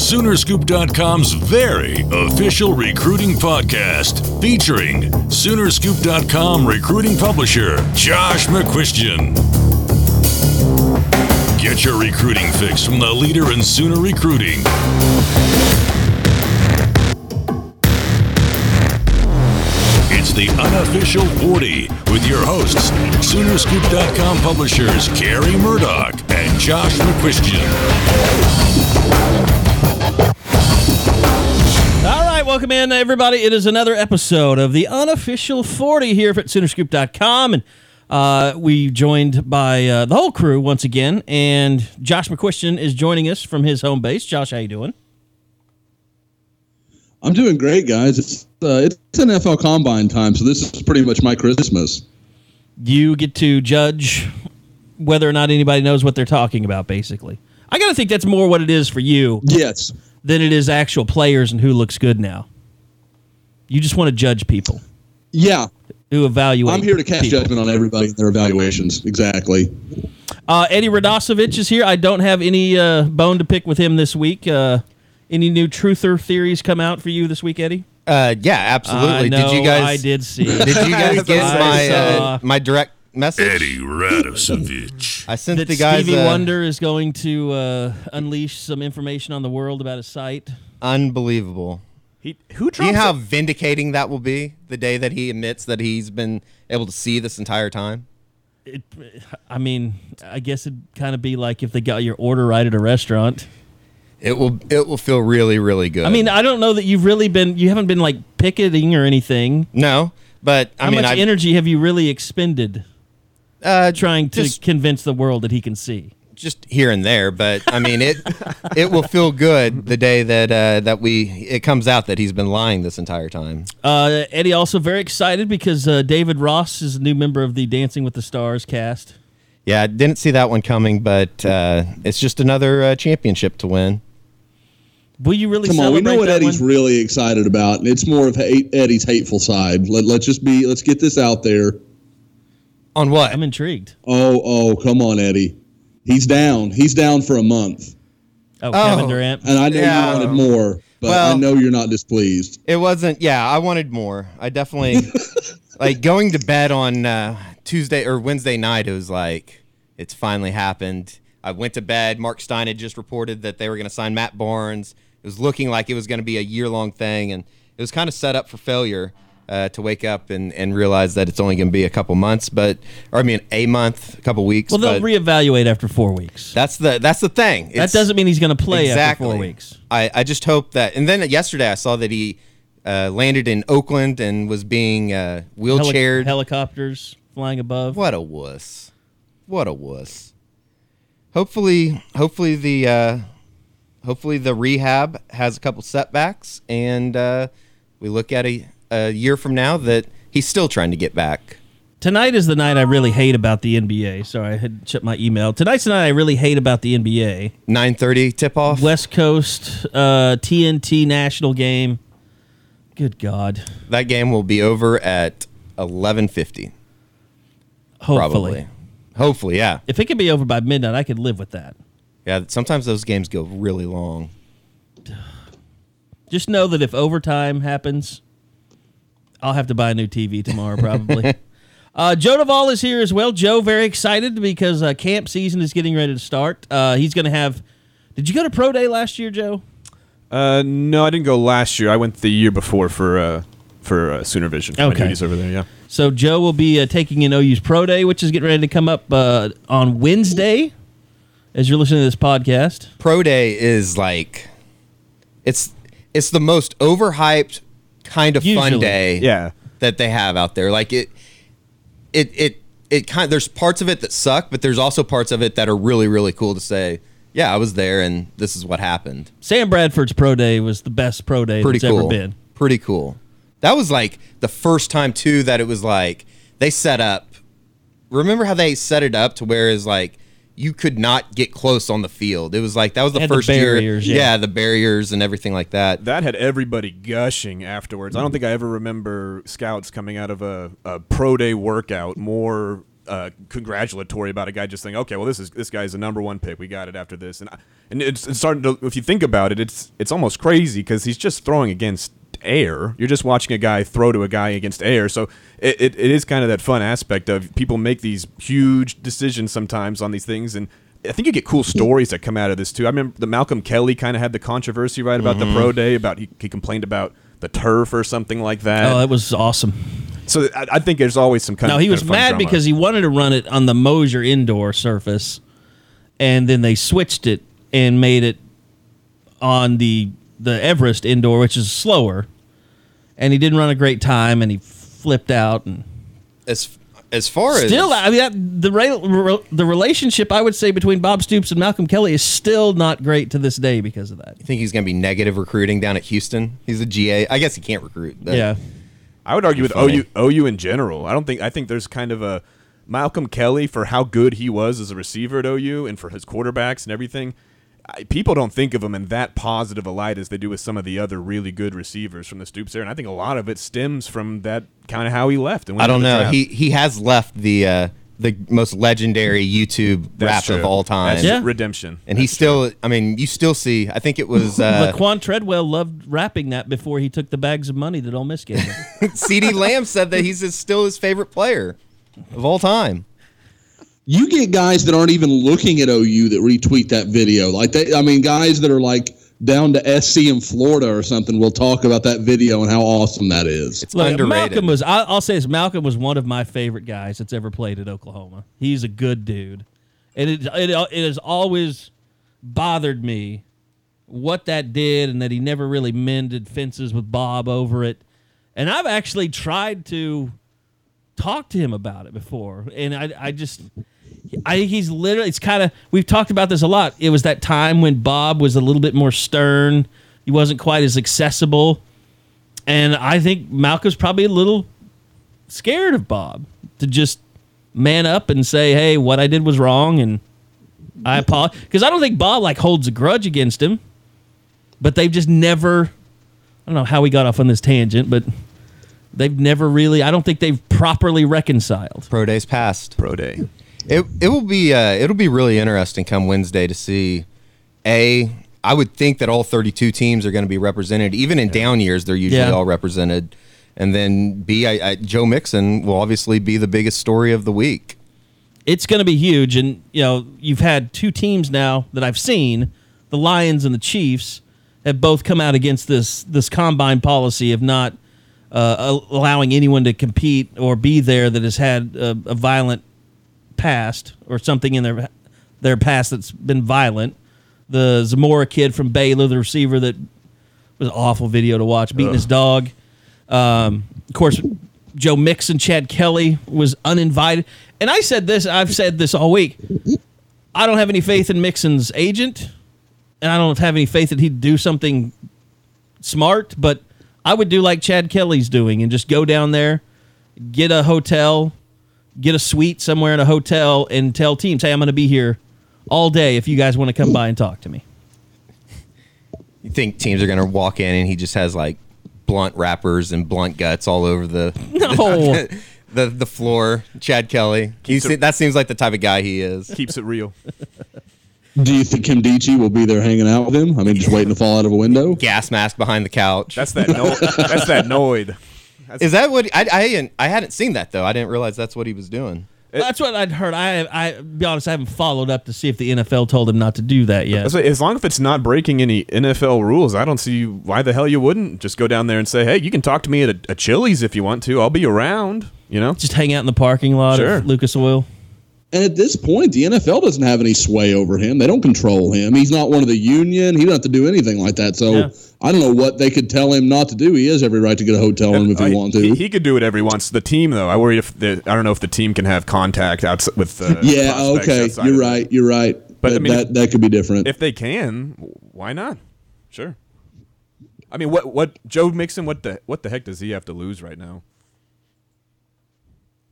Soonerscoop.com's very official recruiting podcast featuring Soonerscoop.com recruiting publisher Josh McCuistion. Get your recruiting fix from the leader in Sooner recruiting. It's the unofficial 40 with your hosts, Soonerscoop.com publishers Carrie Murdoch and Josh McCuistion. All right, welcome in, everybody. It is another episode of the unofficial 40 here at Soonerscoop.com. And uh, we joined by uh, the whole crew once again. And Josh McCuistion is joining us from his home base. Josh, how you doing? I'm doing great, guys. It's uh, it's NFL Combine time, so this is pretty much my Christmas. You get to judge whether or not anybody knows what they're talking about, basically. I got to think that's more what it is for you Yes, than it is actual players and who looks good now. You just want to judge people yeah. who evaluate. I'm here to cast people. judgment on everybody and their evaluations. Exactly. Uh, Eddie Radosevich is here. I don't have any uh, bone to pick with him this week. Uh, any new truther theories come out for you this week, Eddie? Uh, yeah, absolutely. I did you guys? I did see. Did you guys get my uh, my direct message? Eddie Radosevich. I sent that the guys Stevie uh, Wonder is going to uh, unleash some information on the world about his sight. unbelievable. He, who Do you drops know how it? vindicating that will be the day that he admits that he's been able to see this entire time? It, I mean, I guess it'd kind of be like if they got your order right at a restaurant. It will it will feel really really good. I mean, I don't know that you've really been, you haven't been like picketing or anything. no, but I How mean, much I've, energy have you really expended uh, trying to just convince the world that he can see? just here and there, but I mean it it will feel good the day that uh, that we it comes out that he's been lying this entire time. Uh, Eddie also very excited because uh, David Ross is a new member of the Dancing with the Stars cast. Yeah, I didn't see that one coming, but uh, it's just another uh, championship to win. Will you really Come on, we know what Eddie's one? really excited about, and it's more of hate, Eddie's hateful side. Let, let's just be. Let's get this out there. On what? I'm intrigued. Oh, oh, come on, Eddie. He's down. He's down for a month, Oh, Oh. Kevin Durant. and I know Yeah. you wanted more, but I know you're not displeased. It wasn't. Yeah, I wanted more. I definitely like going to bed on uh, Tuesday or Wednesday night. It was like it's finally happened. I went to bed. Marc Stein had just reported that they were going to sign Matt Barnes. It was looking like it was going to be a year long thing, and it was kind of set up for failure. Uh, to wake up and, and realize that it's only going to be a couple months, but or I mean a month, a couple weeks. Well, they'll reevaluate after four weeks. that's the that's the thing. that doesn't mean he's going to play exactly. after four weeks. I, I just hope that. And then yesterday I saw that he uh, landed in Oakland and was being uh, Heli- helicopters flying above. what a wuss! What a wuss! Hopefully, hopefully the uh, hopefully the rehab has a couple setbacks, and uh, we look at a, a year from now that he's still trying to get back. Tonight is the night I really hate about the NBA. Sorry, I had checked my email. Tonight's the night I really hate about the NBA. Nine thirty tip off. West Coast uh, TNT national game. Good God. That game will be over at eleven fifty. Hopefully. Probably. Hopefully, yeah. If it could be over by midnight, I could live with that. Yeah, sometimes those games go really long. Just know that if overtime happens, I'll have to buy a new TV tomorrow, probably. uh, Joe Duvall is here as well. Joe, very excited because uh, camp season is getting ready to start. Uh, he's going to have. Did you go to Pro Day last year, Joe? Uh, no, I didn't go last year. I went the year before for uh, for uh, Sooner Vision. My Okay. duties over there. Yeah. So Joe will be uh, taking in OU's Pro Day, which is getting ready to come up uh, on Wednesday. As you're listening to this podcast, Pro Day is like it's it's the most overhyped kind of fun day Yeah. that they have out there. Like it it it it kind there's parts of it that suck, but there's also parts of it that are really really cool to say. Yeah, I was there, and this is what happened. Sam Bradford's pro day was the best pro day Pretty that's cool. ever been. Pretty cool. That was like the first time too that it was like they set up. Remember how they set it up to where is like you could not get close on the field. It was like that was the Had the first barriers, year. yeah. the barriers and everything like that. That had everybody gushing afterwards. I don't think I ever remember scouts coming out of a, a pro day workout more uh, congratulatory about a guy just saying, "Okay, well this is this guy's a number one pick. We got it after this." And I, and it's, it's starting to. If you think about it, it's it's almost crazy because he's just throwing against air. You're just watching a guy throw to a guy against air. So it, it, it is kind of that fun aspect of people make these huge decisions sometimes on these things and. I think you get cool stories that come out of this too. I remember the Malcolm Kelly kind of had the controversy right about Mm-hmm. the pro day about he, he complained about the turf or something like that. Oh, that was awesome. so I, I think there's always some kind No, of he kind was of mad drama. because he wanted to run it on the Mosier indoor surface, and then they switched it and made it on the the Everest indoor, which is slower. And he didn't run a great time, and he flipped out. And As as far as still, I mean, that, the re- re- the relationship I would say between Bob Stoops and Malcolm Kelly is still not great to this day because of that. you think he's going to be negative recruiting down at Houston? He's a GA. I guess he can't recruit. but- Yeah, I would argue with funny. OU OU in general. I don't think I think there's kind of a Malcolm Kelly for how good he was as a receiver at OU and for his quarterbacks and everything. I, people don't think of him in that positive a light as they do with some of the other really good receivers from the Stoops era, and I think a lot of it stems from that kind of how he left. And I don't know. draft. He he has left the uh, the most legendary YouTube That's rap true. of all time. That's Yeah. redemption, And he still, I mean, you still see. I think it was uh, Laquan Treadwell loved rapping that before he took the bags of money that Ole Miss gave him. CeeDee Lamb said that he's his, still his favorite player of all time. You get guys that aren't even looking at OU that retweet that video. Like they, I mean, guys that are like down to SC in Florida or something will talk about that video and how awesome that is. It's Look, underrated. Malcolm was. I, I'll say this: Malcolm was one of my favorite guys that's ever played at Oklahoma. He's a good dude, and it it, it has always bothered me what that did, and that he never really mended fences with Bob over it. And I've actually tried to talk to him about it before, and I I just. I think he's literally. It's kind of. We've talked about this a lot. It was that time when Bob was a little bit more stern. He wasn't quite as accessible. And I think Malcolm's probably a little scared of Bob to just man up and say, "Hey, what I did was wrong," and I apologize. Because I don't think Bob like holds a grudge against him, but they've just never. I don't know how we got off on this tangent, but they've never really. I don't think they've properly reconciled. Pro days past. pro day. It it will be uh, it'll be really interesting come Wednesday to see. A, I would think that all 32 teams are going to be represented. Even in down years, they're usually Yeah. all represented. And then B, I, I, Joe Mixon will obviously be the biggest story of the week. it's going to be huge. And you know, you've had two teams now that I've seen, the Lions and the Chiefs, have both come out against this this combine policy of not uh, allowing anyone to compete or be there that has had a, a violent past or something in their their past that's been violent. The Zamora kid from Baylor, the receiver that was an awful video to watch, beating his dog. Um, of course, Joe Mixon, Chad Kelly was uninvited. And I said this, I've said this all week. I don't have any faith in Mixon's agent, and I don't have any faith that he'd do something smart, but I would do like Chad Kelly's doing and just go down there, get a hotel, get a suite somewhere in a hotel, and tell teams, hey, I'm going to be here all day if you guys want to come by and talk to me. You think teams are going to walk in and he just has like blunt wrappers and blunt guts all over the No. the, the floor? Chad Kelly. He Keeps it- that seems like the type of guy he is. Keeps it real. Do you think Kim Dichie will be there hanging out with him? I mean, just waiting to fall out of a window. Gas mask behind the couch. That's that. No, that's that Noid. That's, Is that what I I hadn't, I hadn't seen that though. I didn't realize that's what he was doing. That's what I'd heard. I, I, be honest, I haven't followed up to see if the NFL told him not to do that yet. As long as it's not breaking any NFL rules, I don't see why the hell you wouldn't just go down there and say, "Hey, you can talk to me at a, a Chili's if you want to. I'll be around." You know, Just hang out in the parking lot Sure. of Lucas Oil. And at this point, the NFL doesn't have any sway over him. They don't control him. He's not one of the union. He doesn't have to do anything like that. So Yeah. I don't know what they could tell him not to do. He has every right to get a hotel room if he wants to. He, he could do whatever he wants. The team, though, I worry if the I don't know if the team can have contact outside with. Uh, yeah, okay. You're right. You're right. But, But I mean, that that could be different. If they can, why not? Sure. I mean, what what Joe Mixon? What the what the heck does he have to lose right now?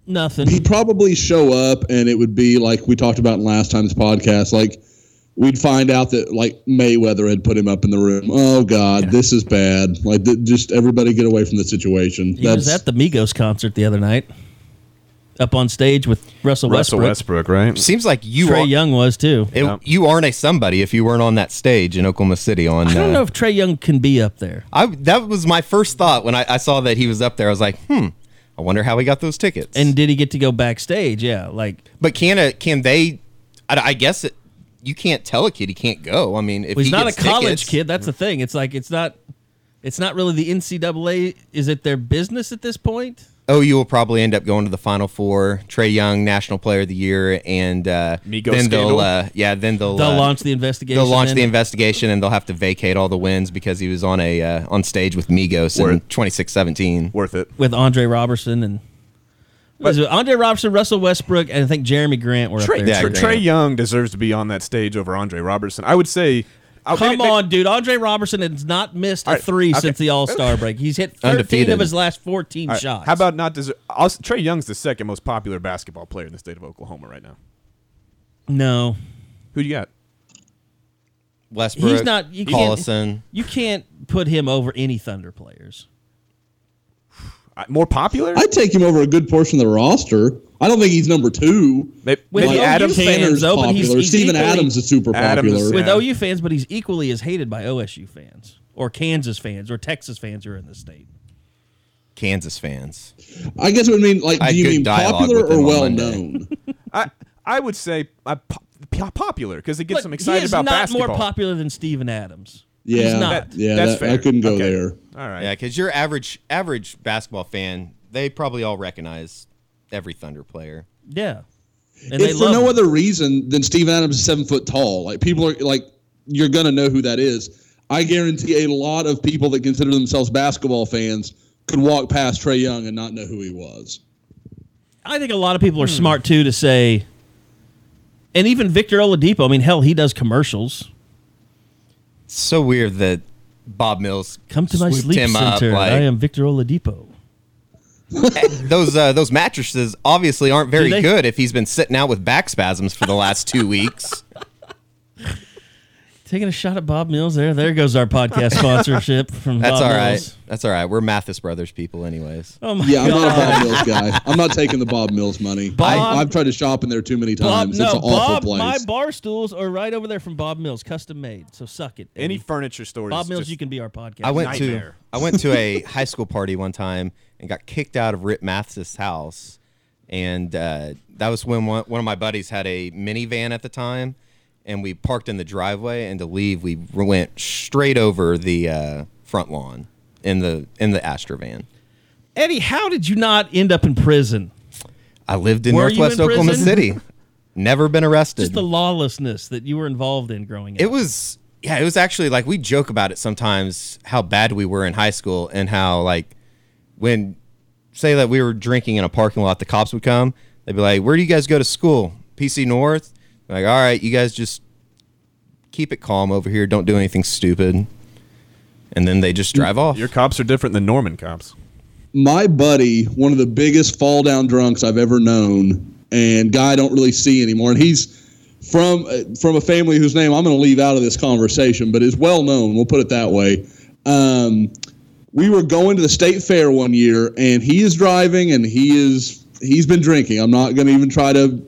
Nothing. he'd probably show up and it would be like we talked about in last time's podcast like we'd find out that like mayweather had put him up in the room oh god this is bad like th- just everybody get away from the situation He was at the Migos concert the other night, up on stage with Russell, Russell Westbrook. Westbrook, right? Seems like you were Trey are, Young was too. it- you aren't a somebody if you weren't on that stage in Oklahoma City on. I don't uh, know if Trae Young can be up there. I that was my first thought when I, I saw that he was up there. I was like, hmm, I wonder how he got those tickets. And did he get to go backstage? Yeah, like but can a, can they? I, I guess it, you can't tell a kid he can't go. I mean, if well, he's he not a college tickets- kid. That's the thing. It's like it's not. It's not really the NCAA. Is it their business at this point? OU will probably end up going to the Final Four. Trae Young, National Player of the Year, and uh, Migos then scandal? they'll uh, yeah, then they'll They'll uh, launch the investigation. They'll launch then the investigation and they'll have to vacate all the wins because he was on a uh, on stage with Migos in Worth- 26-17. Worth it. with Andre Roberson and. was Andre Roberson, Russell Westbrook, and I think Jerami Grant were Trey, up there. Yeah, Grant. Trae Young deserves to be on that stage over Andre Roberson. I would say. I'll- Come maybe- on, dude. Andre Roberson has not missed a All right, three okay. since the All Star break. He's hit 13 Undefeated. of his last 14 all right, shots. How about not deserve? I'll, Trae Young's the second most popular basketball player in the state of Oklahoma right now. no? Who do you got? Westbrook, He's not. You can't, Collison. you can't put him over any Thunder players. More popular? i'd take him over a good portion of the roster i don't think he's number two Maybe, With maybe OU Adam fans, Tanner's though, but he's- popular. he's Steven equally- Adams is super Adams popular. With Yeah. OU fans, but he's equally as hated by OSU fans or Kansas fans or Texas fans who are in the state. Kansas fans. I guess it would mean like, I do you mean popular or well known? I I would say uh, po- po- popular because it gets Look, them he excited is about not basketball. more popular than Steven Adams. Yeah, He's not. yeah, That's that- fair. I couldn't go Okay. there. All right. Yeah, because your average average basketball fan, they probably all recognize every Thunder player. Yeah. And they If for love no him. other reason than Steven Adams is seven foot tall, like people are like, you're gonna know who that is. I guarantee a lot of people that consider themselves basketball fans could walk past Trae Young and not know who he was. I think a lot of people are Hmm. smart too to say, and even Victor Oladipo. I mean, hell, he does commercials. It's so weird that Bob Mills Come to my sleep him up, center. like- I am Victor Oladipo. Those uh, those mattresses obviously aren't very they- good if he's been sitting out with back spasms for the last two weeks. Taking a shot at Bob Mills there. There goes our podcast sponsorship from That's Bob all right. Mills. That's all right. We're Mathis Brothers people, anyways. Oh my Yeah, I'm god. not a Bob Mills guy. I'm not taking the Bob Mills money. Bob- I, I've tried to shop in there too many Bob, times. no, it's an awful Bob, place. my bar stools are right over there from Bob Mills, custom made. So suck it. Any Eddie. furniture store. Bob is Mills, just- you can be our podcast. I went Nightmare. to I went to a high school party one time and got kicked out of Rip Mathis' house, and uh, that was when one, one of my buddies had a minivan at the time, and we parked in the driveway, and to leave we went straight over the uh, front lawn in the in the Astrovan. Eddie, how did you not end up in prison? I lived in Were Northwest in Oklahoma prison? City. Never been arrested. Just the lawlessness that you were involved in growing up. It was yeah, it was actually like we joke about it sometimes how bad we were in high school and how like when say that we were drinking in a parking lot, the cops would come. They'd be like, "Where do you guys go to school? PC North." Like, all right, you guys just keep it calm over here. Don't do anything stupid. And then they just drive off. Your cops are different than Norman cops. my buddy, one of the biggest fall down drunks I've ever known, and guy I don't really see anymore. And he's from uh, from a family whose name I'm going to leave out of this conversation, but is well known. We'll put it that way. Um, we were going to the state fair one year, and he is driving, and he is he's been drinking. I'm not going to even try to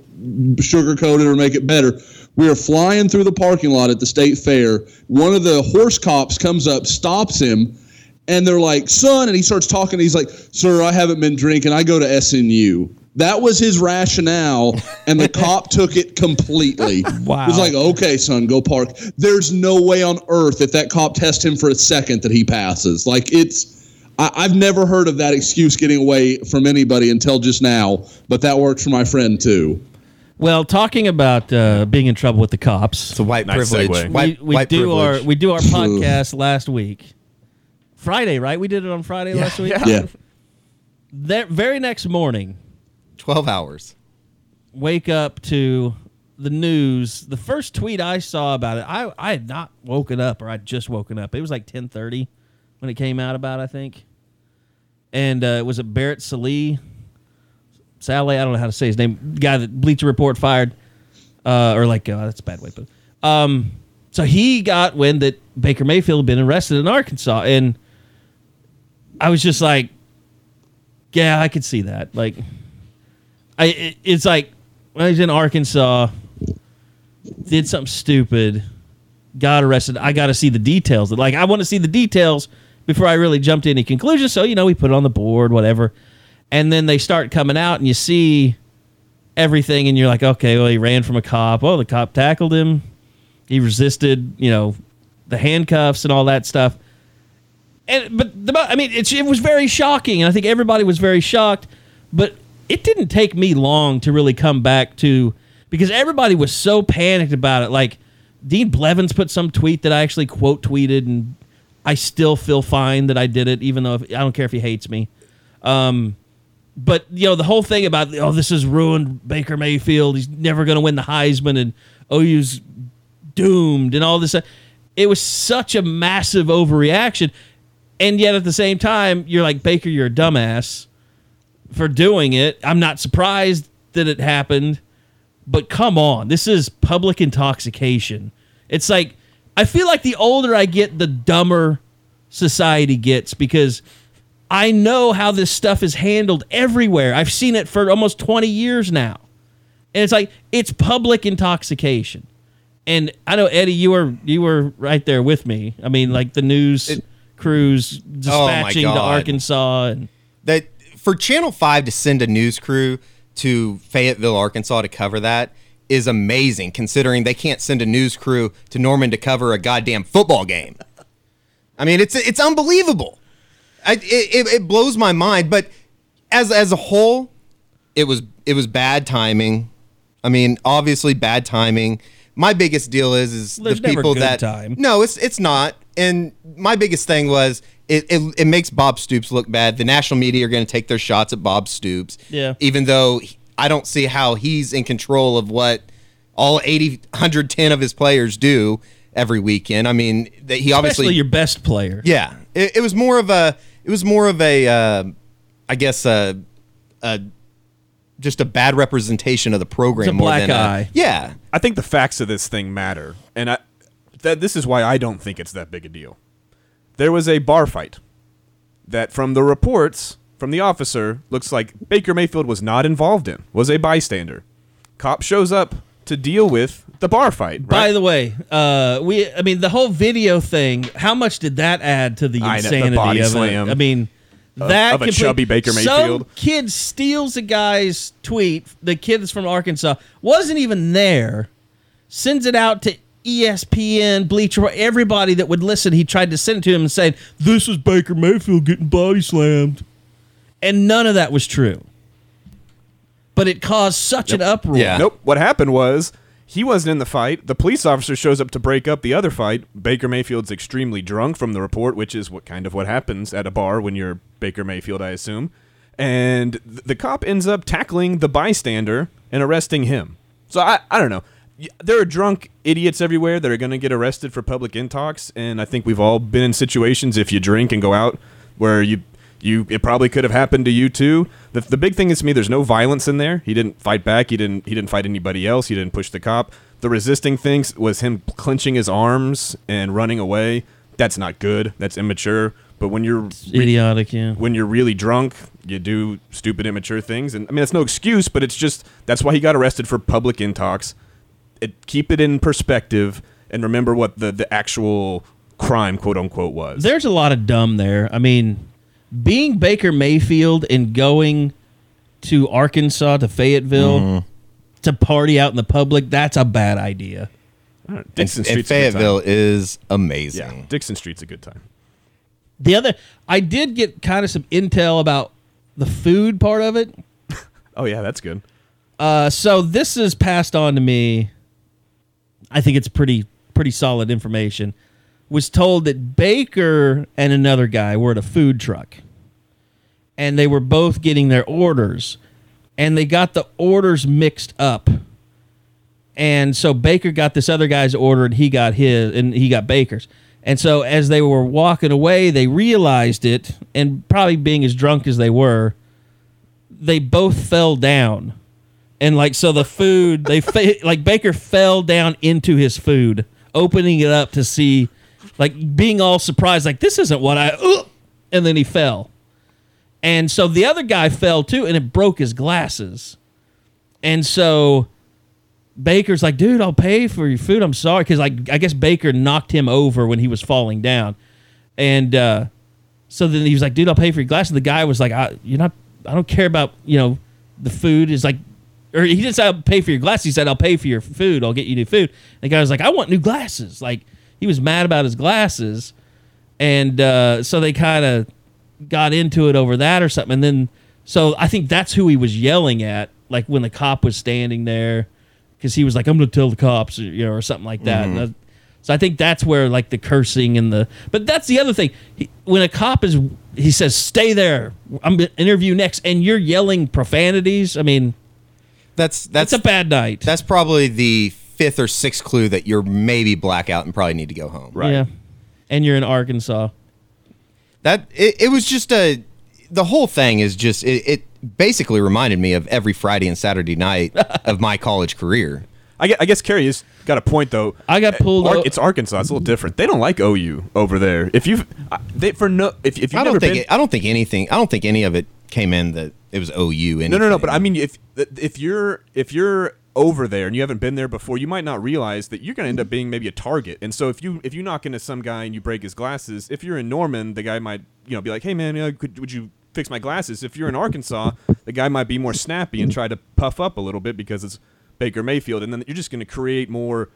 sugarcoat it or make it better. We are flying through the parking lot at the state fair. One of the horse cops comes up, stops him, and they're like, son, and he starts talking. He's like, sir, I haven't been drinking. I go to SNU. That was his rationale, and the cop took it completely. Wow. He was like, okay, son, go park. There's no way on earth if that cop tests him for a second that he passes. Like, it's, I, I've never heard of that excuse getting away from anybody until just now, but that works for my friend too. Well, talking about uh, being in trouble with the cops, It's a white Nice privilege. segue. White, we, we white do privilege. our we do our podcast last week, Friday, right? We did it on Friday last week. Yeah. That very next morning, 12 hours. wake up to the news. The first tweet I saw about it, I I had not woken up, or I'd just woken up. It was like ten thirty when it came out. About I think, and uh, it was a Barrett Sallee, Saleh. I don't know how to say his name. Guy that Bleacher Report fired, uh, or like uh, that's a bad way, but um, so he got wind that Baker Mayfield had been arrested in Arkansas, and I was just like, yeah, I could see that. Like, I it, it's like when was in Arkansas, did something stupid, got arrested. I got to see the details. Like, I want to see the details before I really jump to any conclusions. So you know, we put it on the board, whatever, and then they start coming out, and you see everything, and you're like, okay, well, he ran from a cop. Oh, the cop tackled him. He resisted, you know, the handcuffs and all that stuff. And but the, I mean, it's, it was very shocking, and I think everybody was very shocked. But it didn't take me long to really come back to because everybody was so panicked about it. Like Dean Blevins put some tweet that I actually quote tweeted, and I still feel fine that I did it, even though if, I don't care if he hates me. Um, but you know the whole thing about oh this has ruined Baker Mayfield. He's never going to win the Heisman, and OU's doomed, and all this. It was such a massive overreaction, and yet at the same time, you're like Baker, you're a dumbass for doing it. I'm not surprised that it happened, but come on, this is public intoxication. It's like I feel like the older I get, the dumber society gets because I know how this stuff is handled everywhere. I've seen it for almost 20 years now. And it's like it's public intoxication. And I know Eddie you were you were right there with me. I mean like the news crews dispatching to Arkansas and that for Channel 5 to send a news crew to Fayetteville, Arkansas to cover that is amazing considering they can't send a news crew to Norman to cover a goddamn football game. I mean, it's it's unbelievable. I, it, it, blows my mind, but as as a whole, it was it was bad timing. I mean, obviously bad timing. My biggest deal is is There's the people that time. no, it's it's not. And my biggest thing was it, it, it makes Bob Stoops look bad. The national media are going to take their shots at Bob Stoops. Yeah. Even though I don't see how he's in control of what all 80, 110 of his players do every weekend. I mean, that he obviously your best player. yeah, it, it was more of a. It was more of a. Uh, I guess a, a. Just a bad representation of the program. It's a more black than a- eye. yeah, I think the facts of this thing matter, and I, that this is why I don't think it's that big a deal. There was a bar fight that, from the reports from the officer, looks like Baker Mayfield was not involved in, was a bystander. Cop shows up to deal with the bar fight. Right? By the way, uh, we I mean the whole video thing. How much did that add to the I know, the insanity body of slam it? I mean, that of a chubby Baker Mayfield. Some kid steals a guy's tweet. The kid that's from Arkansas wasn't even there. Sends it out to ESPN, Bleacher, everybody that would listen. He tried to send it to him and saying, "This is Baker Mayfield getting body slammed," and none of that was true. But it caused such an uproar. Yeah. Nope. What happened was he wasn't in the fight. The police officer shows up to break up the other fight. Baker Mayfield's extremely drunk from the report, which is what kind of what happens at a bar when you're Baker Mayfield, I assume. And th- the cop ends up tackling the bystander and arresting him. So I, I don't know. There are drunk idiots everywhere that are going to get arrested for public intox, and I think we've all been in situations if you drink and go out where you you it probably could have happened to you too. The, the big thing is to me, there's no violence in there. He didn't fight back. He didn't he didn't fight anybody else. He didn't push the cop. The resisting things was him clenching his arms and running away. That's not good. That's immature. But when you're idiotic. Yeah. when you're really drunk, you do stupid, immature things. And I mean, that's no excuse, but it's just that's why he got arrested for public intox. It, keep it in perspective and remember what the, the actual crime, quote unquote, was. There's a lot of dumb there. I mean, being Baker Mayfield and going to Arkansas to Fayetteville Mm-hmm. to party out in the public, that's a bad idea. Dixon and Street's a good Fayetteville time. is amazing. Yeah, Dixon Street's a good time. The other, I did get kind of some intel about the food part of it. Oh yeah, that's good. Uh, so this is passed on to me. I think it's pretty pretty solid information. Was told that Baker and another guy were at a food truck, and they were both getting their orders, and they got the orders mixed up. And so Baker got this other guy's order, and he got his, and he got Baker's. And so as they were walking away, they realized it, and probably being as drunk as they were, they both fell down and like so the food they fa- like Baker fell down into his food, opening it up to see, like being all surprised, like this isn't what I, uh, and then he fell, and so the other guy fell too, and it broke his glasses, and so Baker's like, dude, I'll pay for your food. I'm sorry, because like I guess Baker knocked him over when he was falling down, and uh, so then he was like, dude, I'll pay for your glasses. The guy was like, I, you're not, I don't care about you know the food is like or he didn't say I'll pay for your glasses. He said I'll pay for your food. I'll get you new food. The guy was like, I want new glasses. Like he was mad about his glasses, and uh, so they kind of got into it over that or something. And then so I think that's who he was yelling at, like when the cop was standing there, because he was like, I'm going to tell the cops, or, you know, or something like that. Mhm. And, uh, so I think that's where like the cursing and the but that's the other thing. He, when a cop is he says stay there. I'm going to interview next, and you're yelling profanities. I mean, that's that's a bad night. That's probably the fifth or sixth clue that you're maybe blackout and probably need to go home. Right. Yeah. And you're in Arkansas. That it, it was just a the whole thing is just it, it basically reminded me of every Friday and Saturday night of my college career. I guess, I guess Kerry has got a point though. I got eh, pulled. Ar- o- it's Arkansas. It's a little different. They don't like OU over there. If you've they for no if if you've I don't think been, it, I don't think anything. I don't think any of it came in that it was OU. Anything. No, no, no. But I mean, if if you're if you're over there and you haven't been there before, you might not realize that you're going to end up being maybe a target. And so if you if you knock into some guy and you break his glasses, if you're in Norman, the guy might you know be like, hey man, could, would you fix my glasses? If you're in Arkansas, the guy might be more snappy and try to puff up a little bit because it's Baker Mayfield, and then you're just going to create more.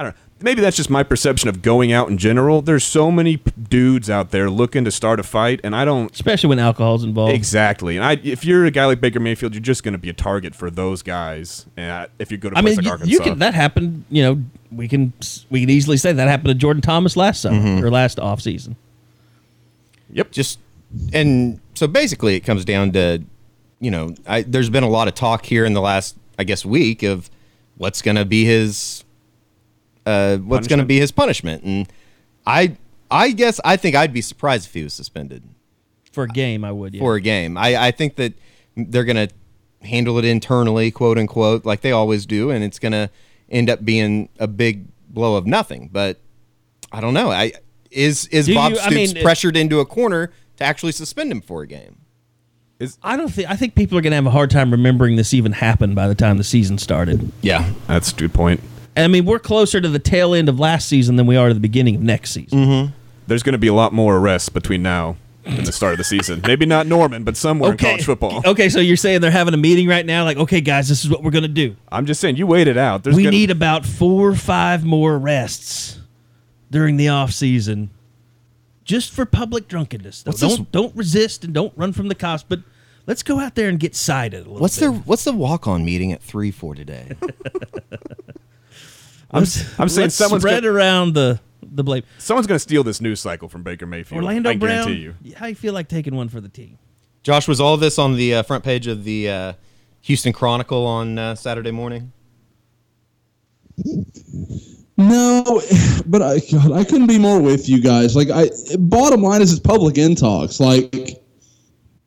I don't know. Maybe that's just my perception of going out in general. There's so many p- dudes out there looking to start a fight, and I don't. Especially when alcohol's involved. Exactly, and I, if you're a guy like Baker Mayfield, you're just going to be a target for those guys. And I, if you go to a I place mean, like you, Arkansas, you can. That happened. You know, we can we can easily say that happened to Jordan Thomas last summer Mm-hmm. or last off season. Yep. Just and so basically, it comes down to, you know, I, there's been a lot of talk here in the last, I guess, week of what's going to be his, uh, what's going to be his punishment, and I, I guess I think I'd be surprised if he was suspended For a game, I would. Yeah. for a game. I, I think that they're going to handle it internally, quote unquote, like they always do, and it's going to end up being a big blow of nothing. But I don't know. I is is Do Bob you- I Stoops mean, it- pressured into a corner to actually suspend him for a game? Is, I don't think. I think people are going to have a hard time remembering this even happened by the time the season started. Yeah, that's a good point. And I mean, we're closer to the tail end of last season than we are to the beginning of next season. Mm-hmm. There's going to be a lot more arrests between now and the start of the season. Maybe not Norman, but somewhere in college football. Okay, so you're saying they're having a meeting right now? Like, okay, guys, this is what we're going to do. I'm just saying, you wait it out. There's we gonna- need about four or five more arrests during the off season, just for public drunkenness. Though. What's this- Don't don't resist and don't run from the cops, but let's go out there and get cited a little What's bit. their What's the walk on meeting at three for today? I'm, I'm saying let's someone's spread gonna, around the the blame. someone's going to steal this news cycle from Baker Mayfield. Orlando I Brown, guarantee you. how you feel like taking one for the team? Josh, was all this on the uh, front page of the uh, Houston Chronicle on uh, Saturday morning? No, but I, God, I couldn't be more with you guys. Like, I bottom line is it's public intox. Like,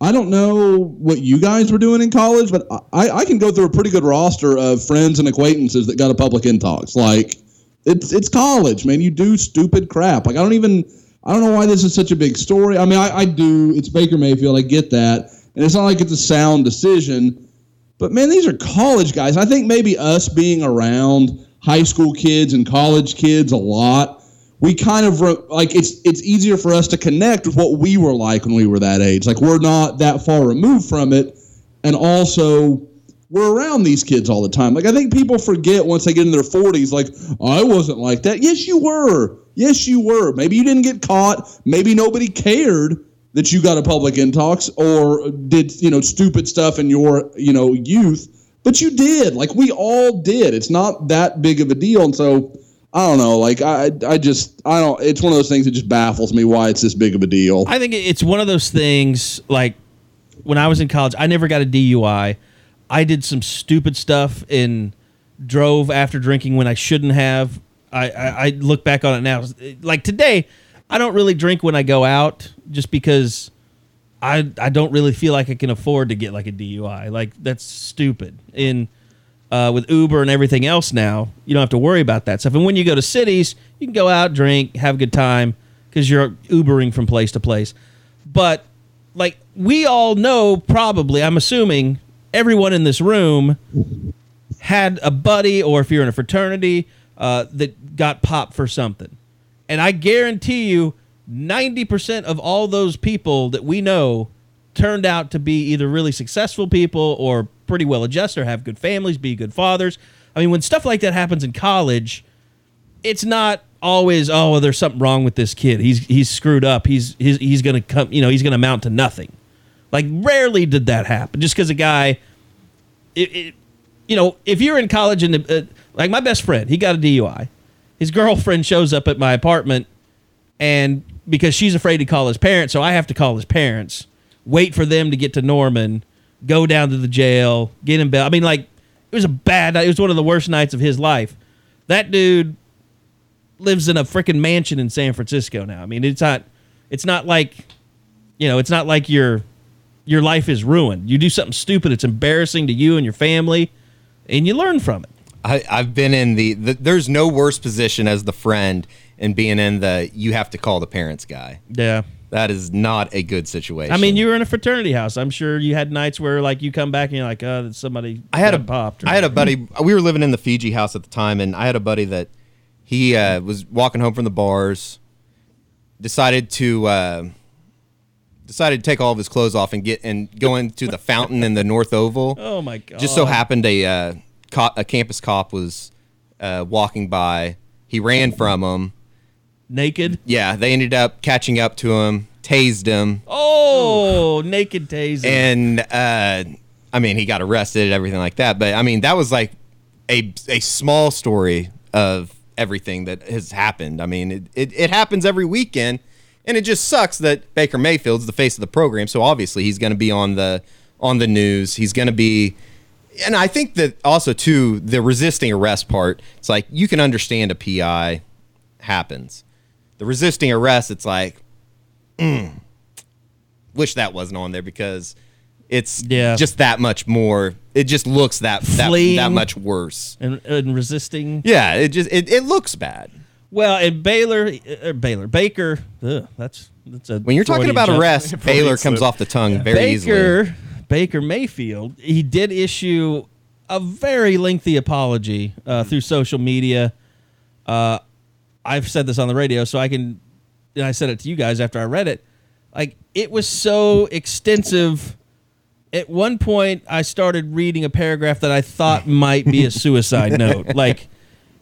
I don't know what you guys were doing in college, but I, I can go through a pretty good roster of friends and acquaintances that got a public intox. Like, it's it's college, man. You do stupid crap. Like, I don't even I don't know why this is such a big story. I mean, I, I do. It's Baker Mayfield. I get that, and it's not like it's a sound decision. But man, these are college guys. I think maybe us being around high school kids and college kids a lot, we kind of re- like it's it's easier for us to connect with what we were like when we were that age. Like we're not that far removed from it, and also we're around these kids all the time. Like I think people forget once they get in their 40s like I wasn't like that. Yes, you were. Yes, you were. Maybe you didn't get caught. Maybe nobody cared that you got a public intox or did, you know, stupid stuff in your, you know, youth. But you did. Like we all did. It's not that big of a deal. And so I don't know. Like I I just I don't it's one of those things that just baffles me why it's this big of a deal. I think it's one of those things like when I was in college, I never got a DUI. I did some stupid stuff and drove after drinking when I shouldn't have. I, I, I look back on it now. Like today, I don't really drink when I go out just because I I don't really feel like I can afford to get like a DUI. Like that's stupid. And uh, with Uber and everything else now, you don't have to worry about that stuff. And when you go to cities, you can go out, drink, have a good time because you're Ubering from place to place. But like we all know, probably, I'm assuming everyone in this room had a buddy, or if you're in a fraternity, uh, that got popped for something. And I guarantee you, 90% of all those people that we know turned out to be either really successful people or pretty well adjusted or have good families, be good fathers. I mean, when stuff like that happens in college, it's not always oh well, there's something wrong with this kid. He's he's screwed up. He's he's he's gonna come. You know he's gonna amount to nothing. Like rarely did that happen. Just because a guy, it, it, you know, if you're in college and uh, like my best friend, he got a DUI. His girlfriend shows up at my apartment, and because she's afraid to call his parents, so I have to call his parents. Wait for them to get to Norman, go down to the jail, get him bail. I mean, like it was a bad. Night, it was one of the worst nights of his life. That dude lives in a freaking mansion in San Francisco now. I mean, it's not it's not like you know, it's not like your your life is ruined. You do something stupid, it's embarrassing to you and your family, and you learn from it. I, I've been in the, the there's no worse position as the friend and being in the you have to call the parents guy. Yeah. That is not a good situation. I mean, you were in a fraternity house. I'm sure you had nights where like you come back and you're like, oh, somebody I had a popped. I had a buddy. We were living in the Fiji house at the time, and I had a buddy that he uh, was walking home from the bars, decided to uh, decided to take all of his clothes off and get and go into the fountain in the North Oval. Oh my god! Just so happened a uh, cop, a campus cop was uh, walking by. He ran from him. Naked. Yeah, they ended up catching up to him, tased him, Oh, naked tasing. and uh, I mean, he got arrested, everything like that. But I mean, that was like a a small story of everything that has happened. I mean, it, it, it happens every weekend, and it just sucks that Baker Mayfield's the face of the program. So obviously, he's going to be on the on the news. He's going to be. And I think that also too the resisting arrest part. It's like you can understand a PI happens. The resisting arrest, it's like, mm, wish that wasn't on there because it's Yeah. just that much more. It just looks that that, that much worse. and, and resisting. Yeah, it just it, it looks bad. Well, and Baylor, uh, Baylor, Baker. Ugh, that's that's a When you're talking about jump. arrest, Baylor comes off the tongue very easily. Baker, Baker Mayfield, he did issue a very lengthy apology uh, through social media. Uh, I've said this on the radio, so I can. And I said it to you guys after I read it. Like it was so extensive. At one point, I started reading a paragraph that I thought might be a suicide note. Like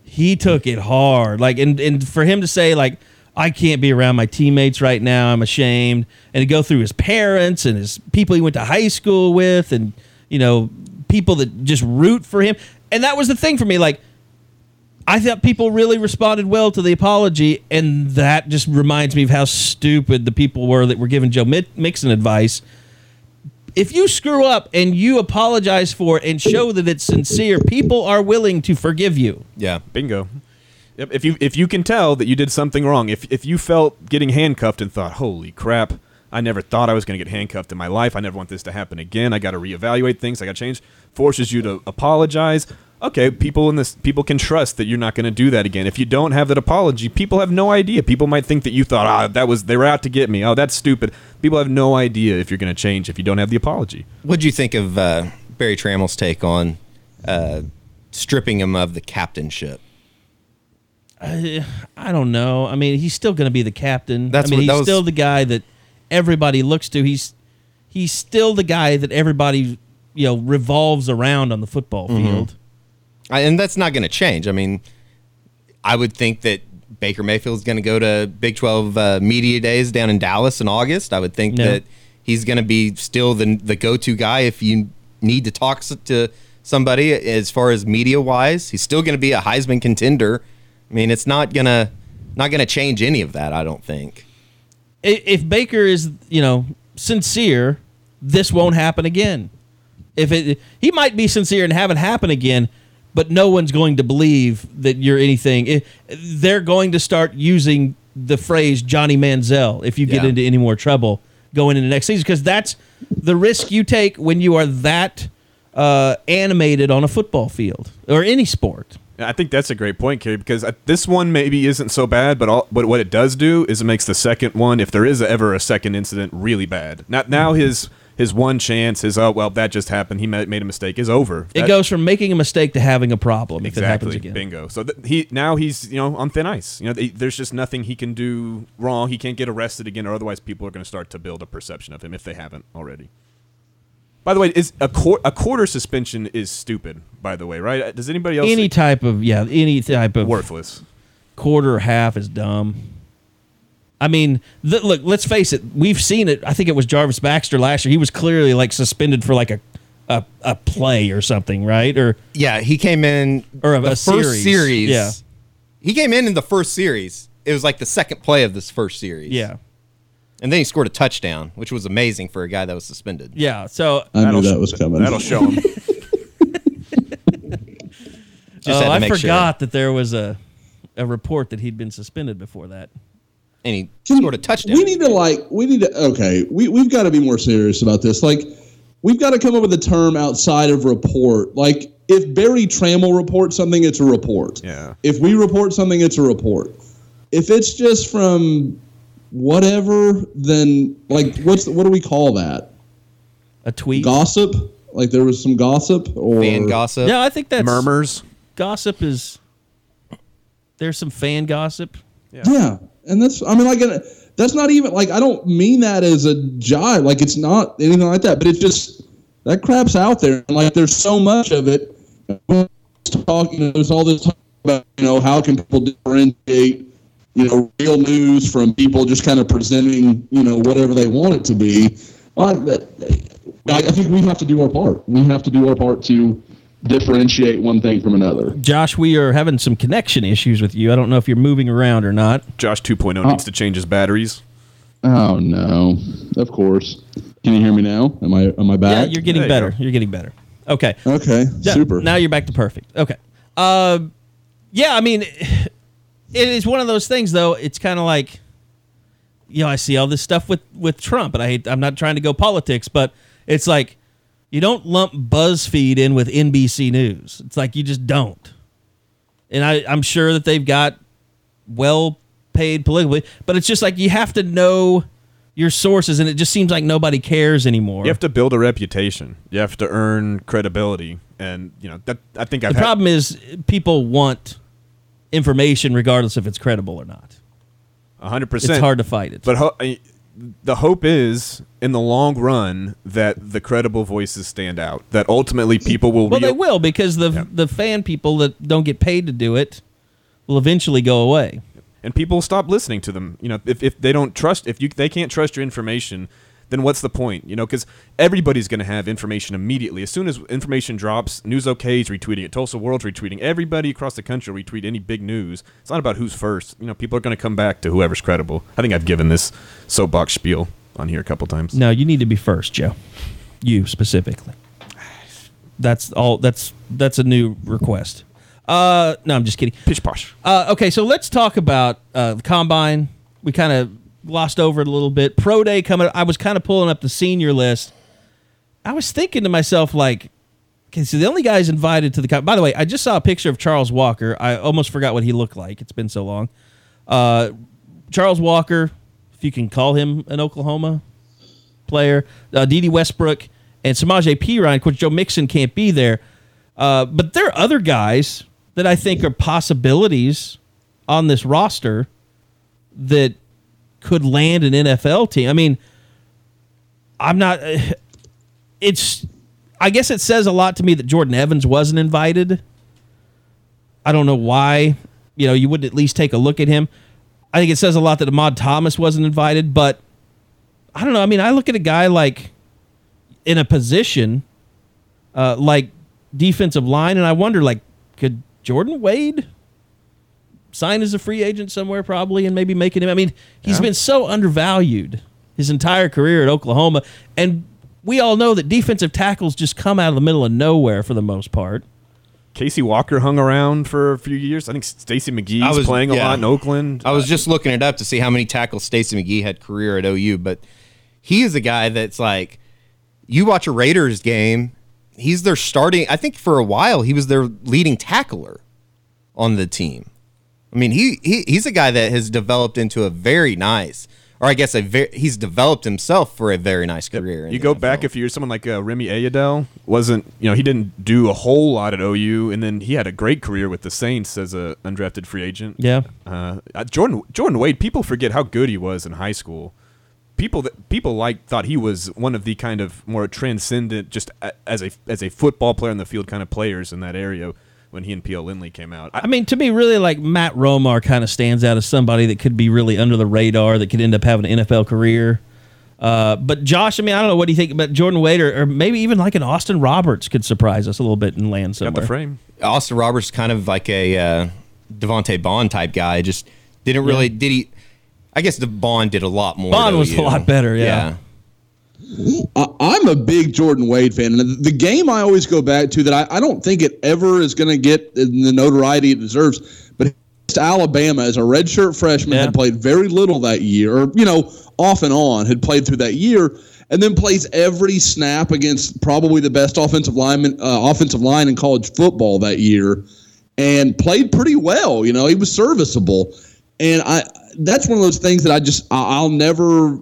he took it hard. Like and and for him to say like I can't be around my teammates right now. I'm ashamed. And to go through his parents and his people he went to high school with and you know people that just root for him. And that was the thing for me like I thought people really responded well to the apology, and that just reminds me of how stupid the people were that were giving Joe Mi- Mixon advice. If you screw up and you apologize for it and show that it's sincere, people are willing to forgive you. Yeah. Bingo. Yep. If you if you can tell that you did something wrong, if if you felt getting handcuffed and thought, "Holy crap, I never thought I was going to get handcuffed in my life. I never want this to happen again. I got to reevaluate things. I got to change." Forces you to apologize. Okay, people in this people can trust that you're not going to do that again. If you don't have that apology, people have no idea. People might think that you thought, "Ah, that was they were out to get me." Oh, that's stupid. People have no idea if you're going to change if you don't have the apology. What'd you think of uh, Berry Tramel's take on uh, stripping him of the captainship? I, I don't know. I mean, he's still going to be the captain. That's I mean, what- he's was- still the guy that everybody looks to. He's he's still the guy that everybody you know revolves around on the football Mm-hmm. field. I, and that's not going to change. I mean, I would think that Baker Mayfield is going to go to Big 12 uh, media days down in Dallas in August. I would think No. that he's going to be still the the go to guy if you need to talk to somebody as far as media wise. He's still going to be a Heisman contender. I mean, it's not gonna not gonna change any of that. I don't think. If Baker is, you know, sincere, this won't happen again. If it, he might be sincere and have it happen again, but no one's going to believe that you're anything. It- they're going to start using the phrase Johnny Manziel if you get Yeah. into any more trouble going into next season because that's the risk you take when you are that uh, animated on a football field or any sport. I think that's a great point, Kerry, because uh, this one maybe isn't so bad, but all, but what it does do is it makes the second one, if there is ever a second incident, really bad. Now, now his his one chance, his oh well, that just happened, he made a mistake, is over. It goes from making a mistake to having a problem if it happens exactly again. bingo. So th- he now he's you know on thin ice. You know, th- there's just nothing he can do wrong. He can't get arrested again, or otherwise people are going to start to build a perception of him if they haven't already. By the way, is a a quarter suspension is stupid. By the way, right? Does anybody else Any type of yeah, any type of worthless? quarter or half is dumb. I mean, th- look, let's face it. We've seen it. I think it was Jarvis Baxter last year. He was clearly like suspended for like a a, a play or something, right? Or Yeah, he came in Or a- the a first series. series. Yeah. he came in in the first series. It was like the second play of this first series. yeah, and then he scored a touchdown, which was amazing for a guy that was suspended. yeah. So I knew That'll that sh- was coming. That'll show him. Just oh, I make forgot that there was a a report that he'd been suspended before that. Sure. and he Can- scored a touchdown. We need to like we need to okay. We we've got to be more serious about this. Like we've got to come up with a term outside of report. Like if Berry Tramel reports something, it's a report. Yeah. If we report something, it's a report. If it's just from whatever, then like what's the, what do we call that? A tweet. Gossip? Like there was some gossip or fan gossip. Yeah, I think that's Murmurs. Gossip is there's some fan gossip. Yeah, and that's I mean like that's not even like I don't mean that as a jibe. Like it's not anything like that. But it's just that crap's out there, and like there's so much of it. Talking, there's all this talk about you know how can people differentiate you know real news from people just kind of presenting you know whatever they want it to be. I think we have to do our part. We have to do our part to differentiate one thing from another. Josh, we are having some connection issues with you. I don't know if you're moving around or not. Josh 2.0 needs to change his batteries. Oh no! Of course. Can you hear me now? Am I am I back? Yeah, you're getting There you better. go. You're getting better. Okay. okay. Yeah, Super. Now you're back to perfect. Okay. Uh, yeah, I mean, it is one of those things, though. It's kind of like, you know, I see all this stuff with with Trump, and I hate. I'm not trying to go politics, but it's like you don't lump BuzzFeed in with NBC News. It's like you just don't. And I, I'm sure that they've got well paid politically, but it's just like you have to know your sources, and it just seems like nobody cares anymore. You have to build a reputation. You have to earn credibility, and you know that. I think I've The had, problem is people want information regardless if it's credible or not. 100%. It's hard to fight it. But ho- the hope is, in the long run, that the credible voices stand out. That ultimately people will. well, rea- they will because the Yeah. the fan people that don't get paid to do it will eventually go away. and people will stop listening to them. You know, if, if they don't trust, if you they can't trust your information, then what's the point? You know, because everybody's going to have information immediately as soon as information drops. News OK's retweeting it, Tulsa World's retweeting. Everybody across the country will retweet any big news. It's not about who's first. You know, people are going to come back to whoever's credible. I think I've given this soapbox spiel on here a couple times. No, you need to be first, Joe. You specifically. That's all. That's that's a new request. Uh, no, I'm just kidding. Pish posh. Uh, okay, so let's talk about uh, the combine. We kind of glossed over it a little bit. Pro day coming. I was kind of pulling up the senior list. I was thinking to myself, like, okay, so the only guys invited to the. By the way, I just saw a picture of Charles Walker. I almost forgot what he looked like. It's been so long. Uh, Charles Walker, if you can call him an Oklahoma player, uh, Dede Westbrook, and Samaje Perine. Of course, Joe Mixon can't be there. Uh, but there are other guys that I think are possibilities on this roster that could land an NFL team. I mean, I'm not. It's. I guess it says a lot to me that Jordan Evans wasn't invited. I don't know why. You know, you wouldn't at least take a look at him. I think it says a lot that Ahmad Thomas wasn't invited, but I don't know. I mean, I look at a guy like in a position uh, like defensive line, and I wonder, like, could Jordan Wade sign as a free agent somewhere, probably, and maybe making him? I mean, he's Yeah. been so undervalued his entire career at Oklahoma, and we all know that defensive tackles just come out of the middle of nowhere for the most part. Casey Walker hung around for a few years. I think Stacy McGee I was- playing a lot in Oakland. I was uh, just looking it up to see how many tackles Stacy McGee had career at OU, but he is a guy that's like you watch a Raiders game, he's their starting I think for a while he was their leading tackler on the team. I mean, he, he he's a guy that has developed into a very nice or I guess a very, he's developed himself for a very nice career. in You go NFL. back a few years, someone like uh, Remi Ayodele wasn't, you know, he didn't do a whole lot at OU, and then he had a great career with the Saints as a undrafted free agent. Yeah. Uh, uh, Jordan Jordan Wade, people forget how good he was in high school. People that people like thought he was one of the kind of more transcendent, just as a as a football player in the field kind of players in that area when he and P.L. Lindley came out. I, I mean, to me, really, like Matt Romar kind of stands out as somebody that could be really under the radar that could end up having an NFL career. Uh, but Josh, I mean, I don't know what do you think about Jordan Wade or, or maybe even like an Austin Roberts could surprise us a little bit and land got somewhere. the frame. Austin Roberts is kind of like a uh, Devante Bond type guy. Just didn't really did he. I guess the Bond did a lot more. Bond at was a lot better, yeah. I, I'm a big Jordan Wade fan, and the game I always go back to that I, I don't think it ever is going to get the notoriety it deserves. But Alabama as a redshirt freshman Yeah. had played very little that year, or you know, off and on had played through that year, and then plays every snap against probably the best offensive lineman, uh, offensive line in college football that year, and played pretty well. You know, he was serviceable, and I that's one of those things that I just I'll never.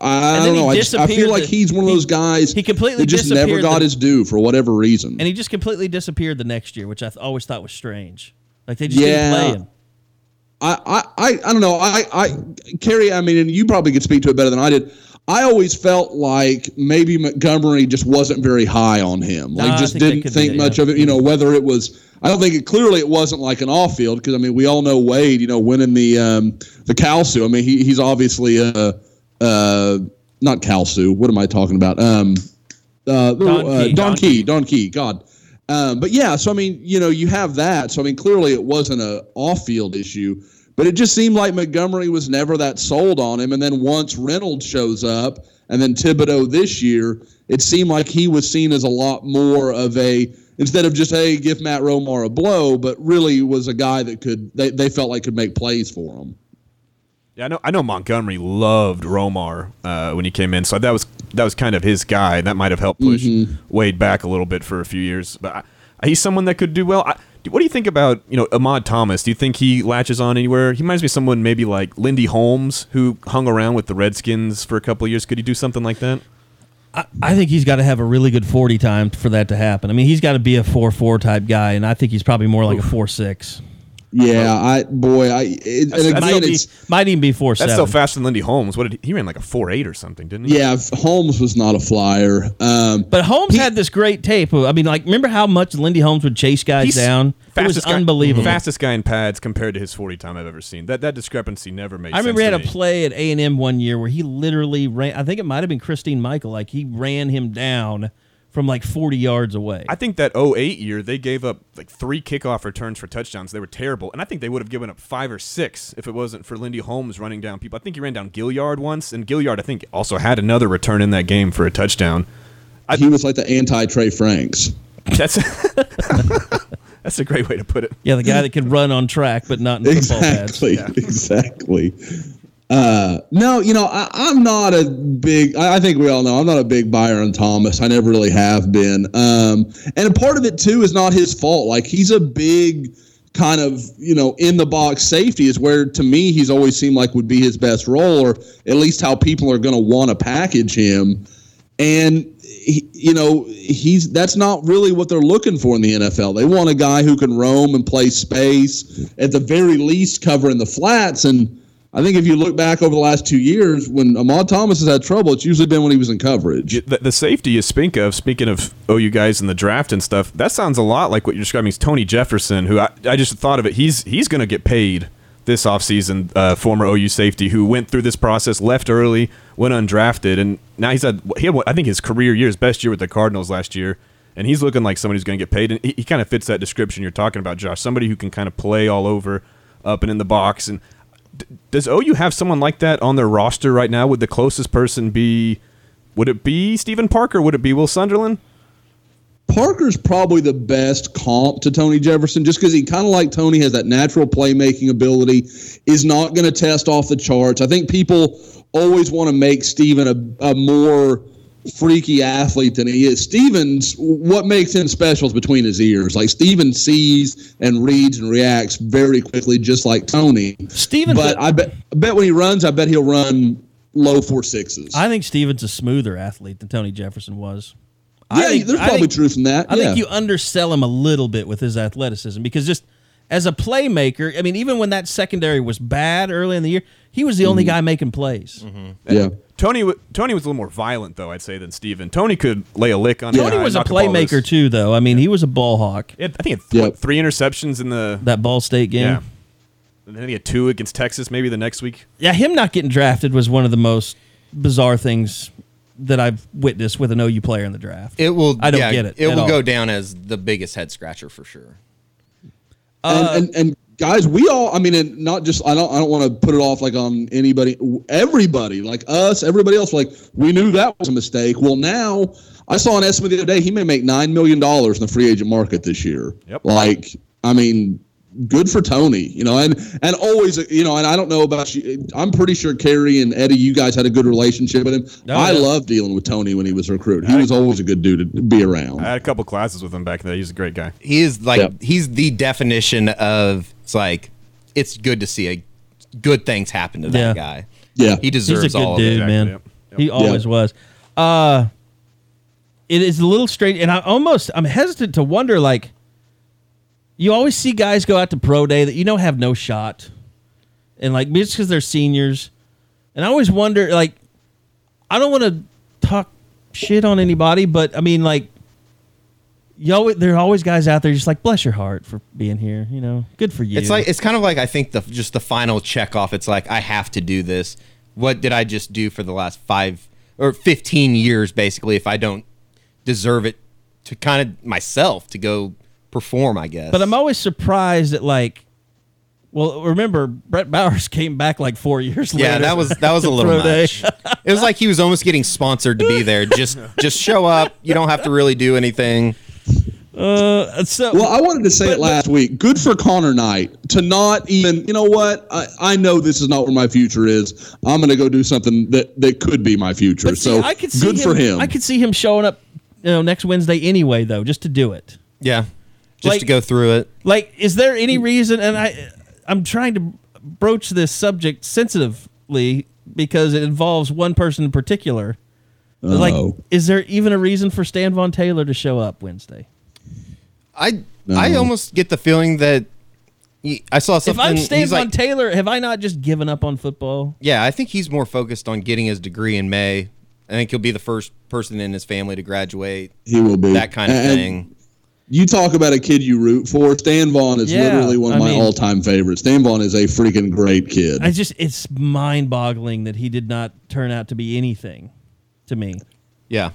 I don't know. I, just, I feel like the- he's one of those guys. he completely that just never got the- his due for whatever reason. And he just completely disappeared the next year, which I th- always thought was strange. Like they just Yeah. didn't play him. I, I, I, I don't know. I, I, Kerry. I mean, and you probably could speak to it better than I did. I always felt like maybe Montgomery just wasn't very high on him. Like, I just think didn't think it, much yeah. of it. You know, whether it was. I don't think it clearly it wasn't like an off field because I mean we all know Wade. You know, winning the um, the Calsu. I mean he, he's obviously uh uh not Calsu. What am I talking about? Um, uh, Don uh, Key. Don Don Key. Don Key. God. Um, but yeah, so I mean, you know, you have that. So I mean, clearly it wasn't a off-field issue, but it just seemed like Montgomery was never that sold on him. And then once Reynolds shows up, and then Thibodeaux this year, it seemed like he was seen as a lot more of a instead of just hey, give Matt Romar a blow, but really was a guy that could they, they felt like could make plays for him. Yeah, I know. I know Montgomery loved Romar uh, when he came in, so that was that was kind of his guy. That might have helped push Wade back a little bit for a few years. But I, he's someone that could do well. I, what do you think about you know Ahmad Thomas? Do you think he latches on anywhere? He reminds me of someone maybe like Lendy Holmes, who hung around with the Redskins for a couple of years. Could he do something like that? I, I think he's got to have a really good 40 time for that to happen. I mean, he's got to be a 4 4 type guy, and I think he's probably more like a 4 6. Yeah, I boy, I it, and That's- that's Might, again, be, might even be 4 That's 7. still faster than Lendy Holmes. What did he, he ran like a four eight or something, didn't he? yeah. Holmes was not a flyer. Um, But Holmes had this great tape. Of, I mean, like, remember how much Lendy Holmes would chase guys down? It was fastest guy- unbelievable. Fastest guy in pads compared to his forty time I've ever seen. That that discrepancy never made. I remember he had a play at A and M one year where he literally ran. I think it might have been Christine Michael. Like he ran him down from like forty yards away. I think that 08 year they gave up like three kickoff returns for touchdowns. They were terrible, and I think they would have given up five or six if it wasn't for Lendy Holmes running down people. I think he ran down Gilliard once, and Gilliard I think also had another return in that game for a touchdown. he was like the anti Trey Franks. That's that's a great way to put it. yeah, the guy that can run on track but not in football pads. Exactly. Exactly. Uh, no, you know, I, I'm not a big. I, I think we all know I'm not a big buyer on Thomas. I never really have been. Um, and a part of it too is not his fault. Like he's a big kind of you know in the box safety is where to me he's always seemed like would be his best role, or at least how people are going to want to package him. And he, you know he's that's not really what they're looking for in the NFL. They want a guy who can roam and play space, at the very least covering the flats. And I think if you look back over the last two years, when Ahmad Thomas has had trouble, it's usually been when he was in coverage. The, the safety you speak of, speaking of OU guys in the draft and stuff, that sounds a lot like what you're describing. Is Tony Jefferson, who I, I just thought of it. He's he's going to get paid this offseason, uh, former OU safety who went through this process, left early, went undrafted, and now he's had, he had I think his career year, his best year with the Cardinals last year. and he's looking like somebody who's going to get paid. And he, he kind of fits that description you're talking about, Josh. Somebody who can kind of play all over, up and in the box. And does OU have someone like that on their roster right now? Would the closest person be? Would it be Stephen Parker? Would it be Will Sunderland? Parker's probably the best comp to Tony Jefferson just because he kind of like Tony has that natural playmaking ability, is not going to test off the charts. I think people always want to make Stephen a, a more freaky athlete than he is. Stevens, what makes him special is between his ears. Like Steven sees and reads and reacts very quickly, just like Tony. Steven, but I bet, I bet when he runs, I bet he'll run low four sixes. I think Steven's a smoother athlete than Tony Jefferson was. yeah, I think, there's probably think- truth in that. I yeah. think you undersell him a little bit with his athleticism because just as a playmaker, I mean, even when that secondary was bad early in the year, he was the only mm-hmm. guy making plays. Mm-hmm. yeah. Tony Tony was a little more violent though, I'd say, than Steven. Tony could lay a lick on. Tony was a playmaker too, though. I mean, he was a ball hawk. Had- I think he had Yep. three interceptions in the That Ball State game. yeah. And then he had two against Texas, maybe the next week. Yeah, him not getting drafted was one of the most bizarre things that I've witnessed with an OU player in the draft. It will. I don't yeah, get it It at will all. go down as the biggest head scratcher for sure. Uh, and, and and guys, we all. I mean, and not just. I don't. I don't want to put it off like on anybody. Everybody, like us, everybody else. Like we knew that was a mistake. Well, now I saw an estimate the other day. He may make nine million dollars in the free agent market this year. Yep. Like, I mean. Good for Tony, you know, and and always, you know, and I don't know about you. I'm pretty sure Kerry and Eddie, you guys had a good relationship with him. Oh, I yeah. love dealing with Tony when he was a recruit. He was always a good dude to be around. I had a couple classes with him back then. He's a great guy. He is like Yep. he's the definition of it's like it's good to see a good things happen to that Yeah. guy. Yeah. He He's deserves a good all dude, of it. Exactly, man. yep, yep. He always was. Uh it is a little strange, and I almost I'm hesitant to wonder. Like, you always see guys go out to pro day that you know have no shot, and like just because they're seniors, and I always wonder. Like, I don't want to talk shit on anybody, but I mean, like, you always, there are always guys out there just like bless your heart for being here. You know, good for you. It's like it's kind of like I think the just the final check off. It's like I have to do this. What did I just do for the last five or fifteen years? Basically, if I don't deserve it to kind of myself to go perform, I guess. But I'm always surprised at like, well, remember Brett Bowers came back like four years later. yeah, that was that was a little pro day. much. it was like he was almost getting sponsored to be there. Just just show up. You don't have to really do anything. Uh, so Well, I wanted to say it last week. Good for Connor Knight to not even, you know what? I, I know this is not where my future is. I'm going to go do something that, that could be my future. see, so I could see good for him. I could see him showing up, you know, next Wednesday anyway, though, just to do it. Yeah, just Like- to go through it. Like, is there any reason? And I, I'm trying to broach this subject sensitively because it involves one person in particular. Like, Uh-oh. is there even a reason for Stanvon Taylor to show up Wednesday? I I almost get the feeling that he, I saw something. If I'm Stan he's Von like, Taylor, have I not just given up on football? yeah, I think he's more focused on getting his degree in May. I think he'll be the first person in his family to graduate. he will be. That kind of And thing. You talk about a kid you root for. Stanvon is Yeah, literally one of I my mean- all time favorites. Stanvon is a freaking great kid. I just it's mind-boggling that he did not turn out to be anything to me. Yeah,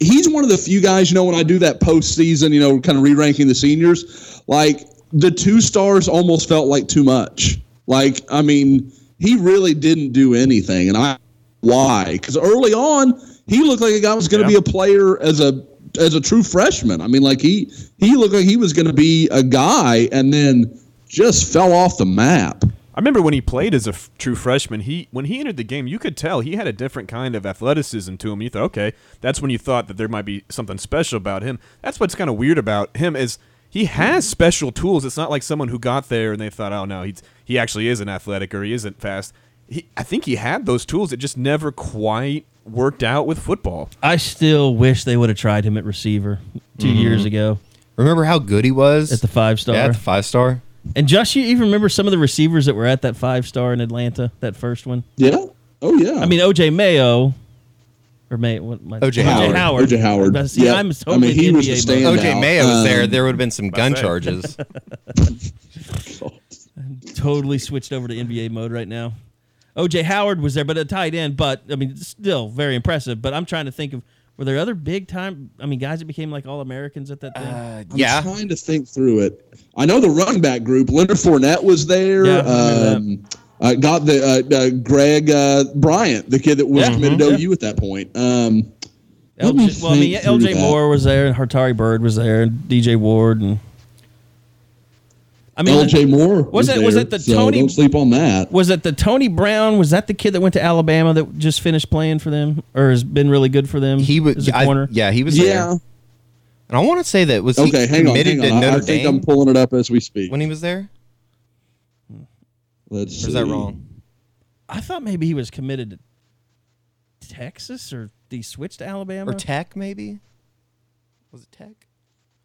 he's one of the few guys, you know, when I do that postseason, you know, kind of re ranking the seniors, like the two stars almost felt like too much. Like, I mean, he really didn't do anything. And I, why? Because early on, he looked like a guy was going to Yeah. be a player as a, as a true freshman. I mean, like he, he looked like he was going to be a guy and then just fell off the map. I remember when he played as a f- true freshman. He when he entered the game, you could tell he had a different kind of athleticism to him. You thought, okay, that's when you thought that there might be something special about him. That's what's kind of weird about him is he has special tools. It's not like someone who got there and they thought, oh no, he's he actually isn't athletic or he isn't fast. He, I think he had those tools. It just never quite worked out with football. I still wish they would have tried him at receiver 2 years ago remember how good he was at the five star. Yeah, at the five star. and Josh, you even remember some of the receivers that were at that five star in Atlanta, that first one? Yeah. Oh, yeah. I mean, OJ Mayo. Or May, what, my, O.J. Howard. Howard. O.J. Howard. But See, Yep. I'm I mean, he in was the standout. OJ Mayo was there. Um, There would have been some gun charges. totally switched over to NBA mode right now. OJ Howard was there, but a tight end. But I mean, still very impressive. But I'm trying to think of Were there other big time? I mean, guys that became like all Americans at that thing. Uh, I'm yeah. trying to think through it. I know the running back group. Leonard Fournette was there. Yeah, I um, I got the uh, uh, Greg uh, Bryant, the kid that was Yeah, committed mhm, to OU at that point. Um, let me LJ, well, I mean, think LJ that. Moore was there, and Hartari Bird was there, and DJ Ward, and I mean, LJ Moore was it- there, was it the so Tony- Don't sleep on that. was it the Tony Brown? Was that the kid that went to Alabama that just finished playing for them, or has been really good for them? He was as a I- corner. yeah, he was there. Yeah. And I want to say that was he Okay, hang on, committed hang on. to I, I Notre think Dame I'm pulling it up as we speak. when he was there. Let's Or is that wrong? I thought maybe he was committed to Texas, or he switched to Alabama. Or Tech, maybe? Was it Tech?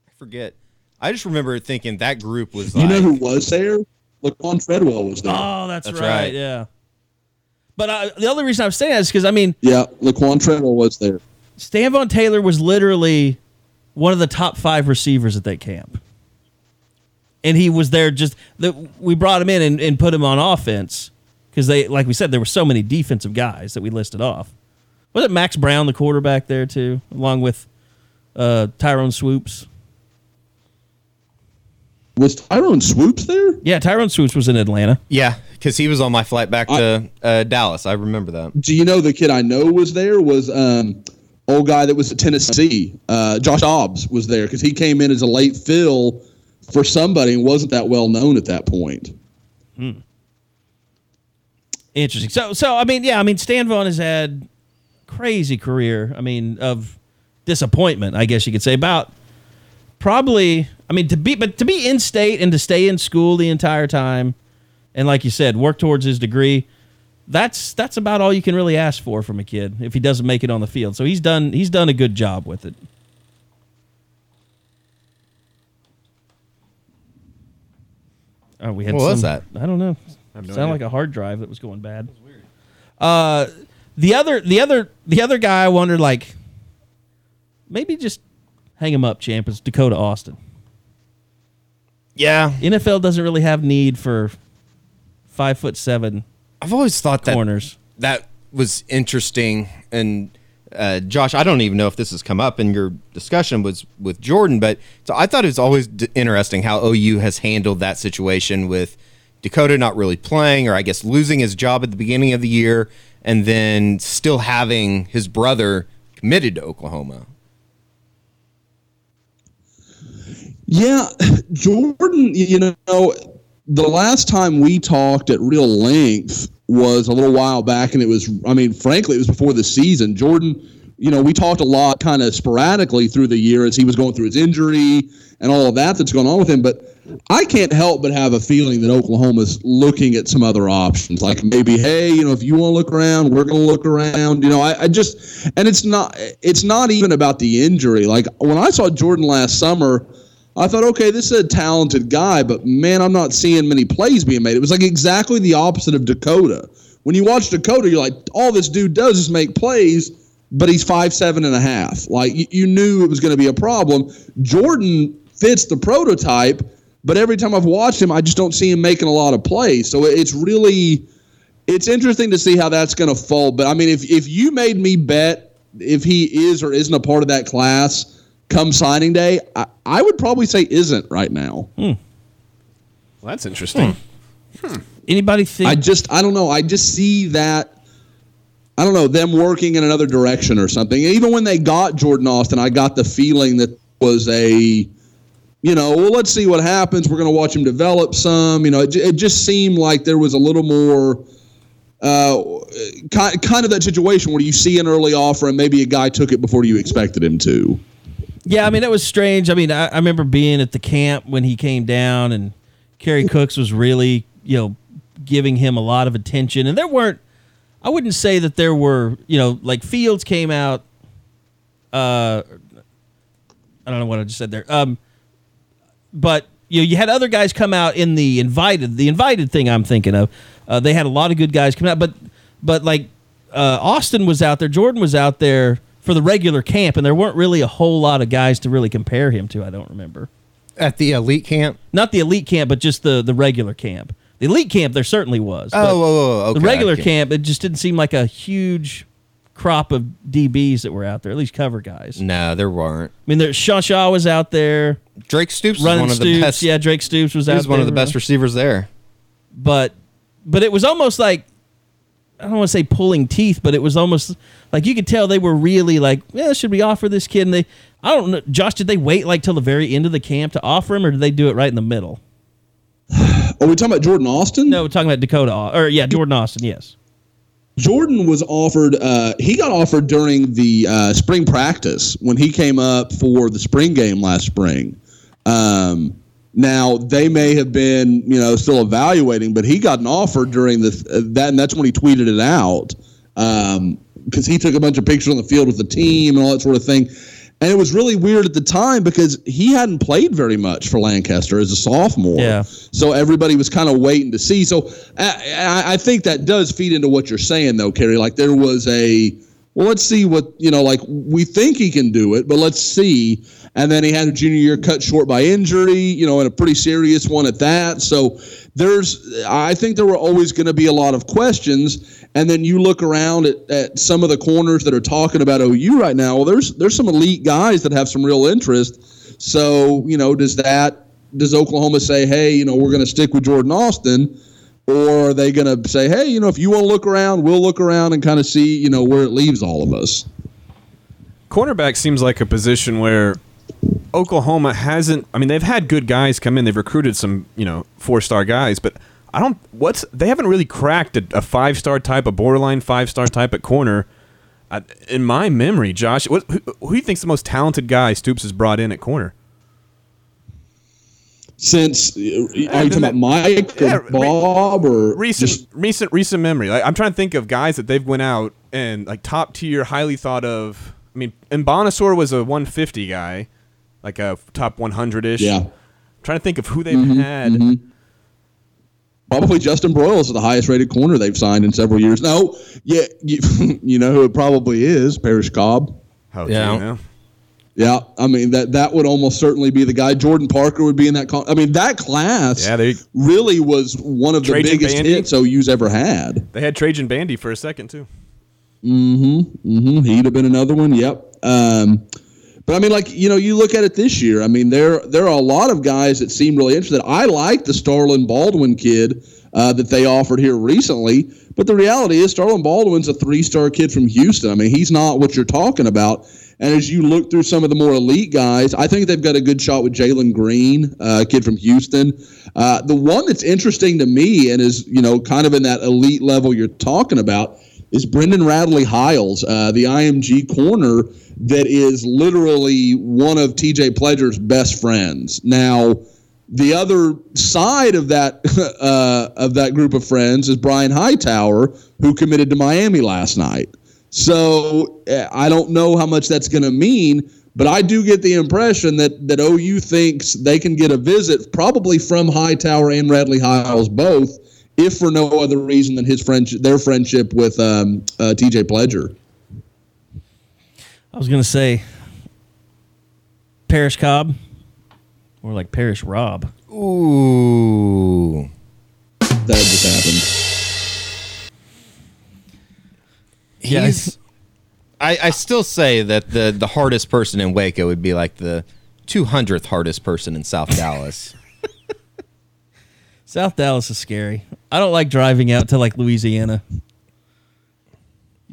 I forget. I just remember thinking that group was You like. know who was there? Laquon Treadwell was there. oh, that's, That's right, right. Yeah. But uh, the only reason I was saying that is because I mean, yeah, Laquon Treadwell was there. Stanvon Taylor was literally one of the top five receivers at that camp. And he was there just that we brought him in and, and put him on offense because they, like we said, there were so many defensive guys that we listed off. Was it Max Browne, the quarterback, there too, along with uh, Tyrone Swoopes? Was Tyrone Swoopes there? Yeah, Tyrone Swoopes was in Atlanta. Yeah, because he was on my flight back to uh, Dallas. I remember that. Do you know the kid I know was there was um old guy that was at Tennessee. Uh, Josh Dobbs was there because he came in as a late fill for somebody and wasn't that well known at that point. Hmm. Interesting. So, so I mean, yeah, I mean, Stanvon has had crazy career. I mean, of disappointment, I guess you could say. About probably, I mean, to be, but to be in state and to stay in school the entire time, and like you said, work towards his degree. That's that's about all you can really ask for from a kid if he doesn't make it on the field. So he's done he's done a good job with it. Oh, we had What was some- that? I don't know. have no Sounded idea. like a hard drive that was going bad. Uh, the other, the other, the other guy, I wondered, like, maybe just hang him up, champ. Is Dakota Austin? Yeah, NFL doesn't really have need for five foot seven I've always thought that corners. that was interesting. And uh, Josh, I don't even know if this has come up in your discussion was with Jordan, but so I thought it was always d- interesting how OU has handled that situation with Dakota not really playing, or I guess losing his job at the beginning of the year, and then still having his brother committed to Oklahoma. Yeah, Jordan, you know, the last time we talked at real length was a little while back, and it was, I mean, frankly, it was before the season. Jordan, you know, we talked a lot kind of sporadically through the year as he was going through his injury and all of that that's going on with him. But I can't help but have a feeling that Oklahoma's looking at some other options, like maybe, hey, you know, if you want to look around, we're going to look around. You know, I, I just, and it's not, it's not even about the injury. Like when I saw Jordan last summer. I thought, okay, this is a talented guy, but man, I'm not seeing many plays being made. It was like exactly the opposite of Dakota. When you watch Dakota, you're like, all this dude does is make plays, but he's five seven and a half. Like you, you knew it was going to be a problem. Jordan fits the prototype, but every time I've watched him, I just don't see him making a lot of plays. So it's really, it's interesting to see how that's going to fold. But I mean, if if you made me bet if he is or isn't a part of that class come signing day, I, I would probably say isn't right now. Hmm. Well, that's interesting. Hmm. Hmm. Anybody think? I just I don't know. I just see that I don't know them working in another direction or something. Even when they got Jordan Austin, I got the feeling that was a you know, well, let's see what happens. We're going to watch him develop some. You know, it, it just seemed like there was a little more uh, kind, kind of that situation where you see an early offer and maybe a guy took it before you expected him to. Yeah, I mean it was strange. I mean, I, I remember being at the camp when he came down, and Kerry Cooks was really, you know, giving him a lot of attention. And there weren't, I wouldn't say that there were, you know, like Fields came out. Uh, I don't know what I just said there. Um, but you know, you had other guys come out in the invited, the invited thing. I'm thinking of. Uh, they had a lot of good guys come out, but but like uh, Austin was out there, Jordan was out there for the regular camp, and there weren't really a whole lot of guys to really compare him to. I don't remember. At the elite camp? Not the elite camp, but just the the regular camp. The elite camp, there certainly was. Oh, but whoa, whoa, whoa, the regular okay. camp, it just didn't seem like a huge crop of DBs that were out there, at least cover guys. No, there weren't. I mean, there's Shaw Shaw was out there. Drake Stoops was one of the best. yeah, Drake Stoops was he out was one of the there. best receivers there. but but it was almost like I don't want to say pulling teeth, but it was almost like you could tell they were really like, yeah, should we offer this kid? And they, I don't know, Josh, did they wait like till the very end of the camp to offer him, or did they do it right in the middle? Are we talking about Jordan Austin? No, we're talking about Dakota, or yeah, Jordan Austin, yes. Jordan was offered. Uh, he got offered during the uh, spring practice when he came up for the spring game last spring. Um, now they may have been, you know, still evaluating, but he got an offer during the uh, that, and that's when he tweeted it out because he took a bunch of pictures on the field with the team and all that sort of thing. And it was really weird at the time because he hadn't played very much for Lancaster as a sophomore. Yeah. So everybody was kind of waiting to see. So I, I, I think that does feed into what you're saying, though, Kerry. Like there was a, well, let's see what, you know, like we think he can do it, but let's see. And then he had a junior year cut short by injury, you know, and a pretty serious one at that. So there's, I think there were always going to be a lot of questions. And then you look around at, at some of the corners that are talking about OU right now. Well, there's there's some elite guys that have some real interest. So you know, does that does Oklahoma say, hey, you know, we're going to stick with Jordan Austin, or are they going to say, hey, you know, if you want to look around, we'll look around and kind of see, you know, where it leaves all of us. Cornerback seems like a position where Oklahoma hasn't. I mean, they've had good guys come in. They've recruited some, you know, four star guys, but I don't. What's they haven't really cracked a, a five star type, a borderline five star type at corner. I, in my memory, Josh, what, who, who do you think's the most talented guy Stoops has brought in at corner? Since are you talking about Mike or Yeah, re- Bob or recent just- recent recent memory. Like I'm trying to think of guys that they've went out and like top tier, highly thought of. I mean, and Bonasaur was a 150 guy, like a top 100 ish. Yeah. Mm-hmm, trying to think of who they've had. Probably Justin Broyles is the highest rated corner they've signed in several years. No, yeah, you, you know who it probably is, Parrish Cobb. How Yeah. do you know? Yeah, I mean that that would almost certainly be the guy. Jordan Parker would be in that. Con- I mean that class Yeah, they really was one of the Trajan biggest Bandy? hits OU's ever had. they had Trajan Bandy for a second too. Mm hmm. Mm hmm He'd have been another one. Yep. Um, but I mean, like you know, you look at it this year. I mean, there there are a lot of guys that seem really interested. I like the Starlin Baldwin kid uh, that they offered here recently. But the reality is, Starlin Baldwin's a three star kid from Houston. I mean, he's not what you're talking about. And as you look through some of the more elite guys, I think they've got a good shot with Jalen Green, uh, a kid from Houston. Uh, the one that's interesting to me and is you know kind of in that elite level you're talking about is Brendan Radley Hiles, uh, the IMG corner that is literally one of TJ Pledger's best friends. Now, the other side of that uh, of that group of friends is Brian Hightower, who committed to Miami last night. So uh, I don't know how much that's going to mean, but I do get the impression that that OU thinks they can get a visit, probably from Hightower and Radley Hiles both, if for no other reason than his friendship, their friendship with um, uh, TJ Pledger. I was gonna say Parrish Cobb, or like Parish Rob. Ooh. That just happened. Yeah. He's. I, I still say that the the hardest person in Waco would be like the 200th hardest person in South Dallas. South Dallas is scary. I don't like driving out to like Louisiana.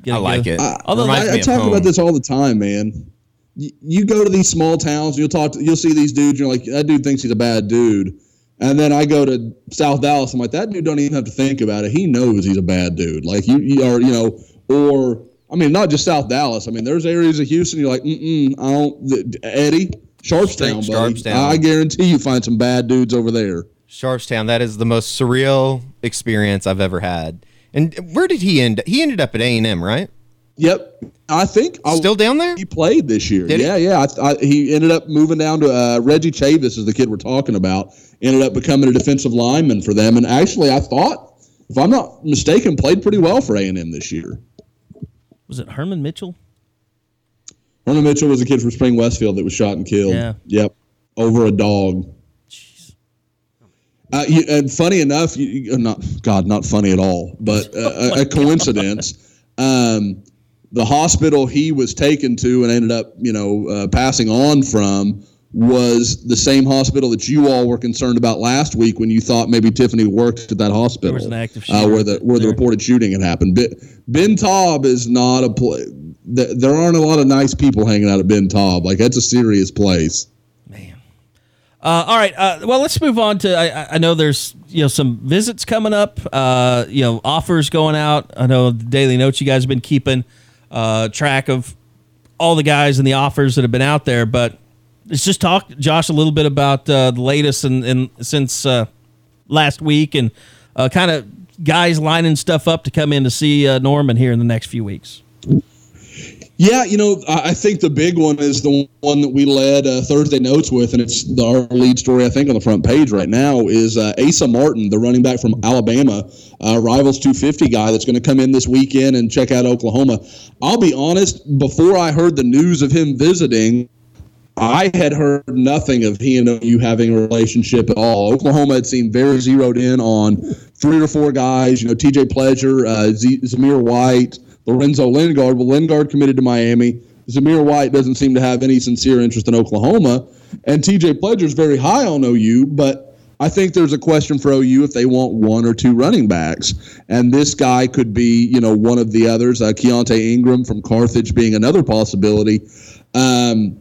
I like it. Although Reminds I, I talk home. about this all the time, man. You, you go to these small towns, you'll talk, to, you'll see these dudes. You're like, that dude thinks he's a bad dude. And then I go to South Dallas. I'm like, that dude don't even have to think about it. He knows he's a bad dude. Like you, you are, you know, or I mean, not just South Dallas. I mean, there's areas of Houston. You're like, mm mm. I don't. th- Eddie, Sharpstown, Straight buddy. Sharpstown. I guarantee you find some bad dudes over there. Sharpstown, that is the most surreal experience I've ever had. And where did he end? He ended up at A and M, right? Yep, I think I, Still down there? He played this year. Did he? yeah, yeah. I, I, he ended up moving down to uh, Reggie Chevis, is the kid we're talking about. Ended up becoming a defensive lineman for them, and actually, I thought, if I'm not mistaken, played pretty well for A and M this year. was it Herman Mitchell? Herman Mitchell was a kid from Spring Westfield that was shot and killed. Yeah. Yep. Over a dog. Uh, you, and funny enough, you, you, not God, not funny at all, but uh, a, a coincidence. Um, the hospital he was taken to and ended up, you know, uh, passing on from was the same hospital that you all were concerned about last week when you thought maybe Tiffany worked at that hospital. There was an active uh, shooter where the where the reported shooting had happened. Ben, ben Taub is not a place. There aren't a lot of nice people hanging out at Ben Taub. Like that's a serious place. Uh, all right. Uh, well, let's move on to. I- I, know there's you know some visits coming up. Uh, you know offers going out. I know the Daily Notes. You guys have been keeping uh, track of all the guys and the offers that have been out there. But let's just talk, Josh, a little bit about uh, the latest and, and since uh, last week and kind of guys lining stuff up to come in to see Norman here in the next few weeks. Yeah, you know, I think the big one is the one that we led uh, Thursday notes with, and it's the, our lead story. I think on the front page right now is uh, Asa Martin, the running back from Alabama, uh, rivals 250 guy that's going to come in this weekend and check out Oklahoma. I'll be honest, before I heard the news of him visiting, I had heard nothing of he and OU having a relationship at all. Oklahoma had seemed very zeroed in on three or four guys. You know, T.J. Pledger, uh, Z- Zamir White, Lorenzo Lingard. Well, Lingard committed to Miami. Zamir White doesn't seem to have any sincere interest in Oklahoma, and T.J. Pledger is very high on OU, but. I think there's a question for OU if they want one or two running backs, and this guy could be, you know, one of the others. Uh, Keaontay Ingram from Carthage being another possibility. Um,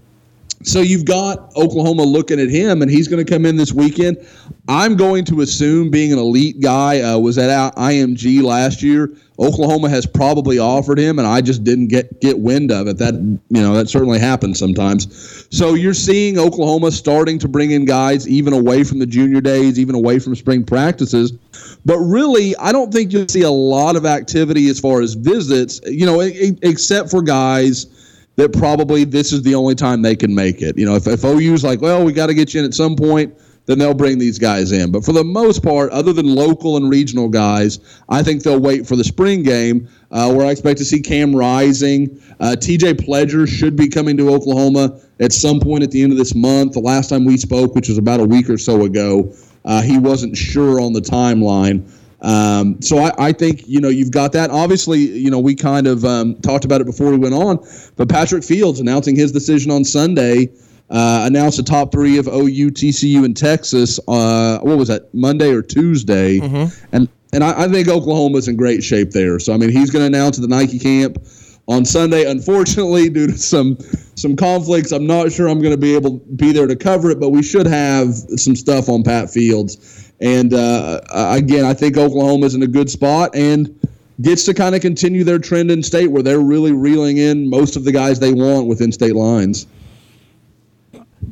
so you've got Oklahoma looking at him, and he's going to come in this weekend. I'm going to assume, being an elite guy, uh, was at IMG last year. Oklahoma has probably offered him, and I just didn't get get wind of it. That you know that certainly happens sometimes. So you're seeing Oklahoma starting to bring in guys even away from the junior days, even away from spring practices. But really, I don't think you'll see a lot of activity as far as visits. You know, except for guys that probably this is the only time they can make it. You know, if, if OU's like, well, we got to get you in at some point, then they'll bring these guys in. But for the most part, other than local and regional guys, I think they'll wait for the spring game uh, where I expect to see Cam Rising. Uh, TJ Pledger should be coming to Oklahoma at some point at the end of this month. The last time we spoke, which was about a week or so ago, uh, he wasn't sure on the timeline. Um, so I, I think you know you've got that. Obviously, you know we kind of um, talked about it before we went on, but Patrick Fields announcing his decision on Sunday. Uh, announced the top three of OU, TCU, and Texas. Uh, what was that? Monday or Tuesday? And and I, I think Oklahoma's in great shape there. So I mean, he's going to announce at the Nike camp on Sunday. Unfortunately, due to some some conflicts, I'm not sure I'm going to be able to be there to cover it. But we should have some stuff on Pat Fields. And uh, again, I think Oklahoma is in a good spot and gets to kind of continue their trend in state where they're really reeling in most of the guys they want within state lines.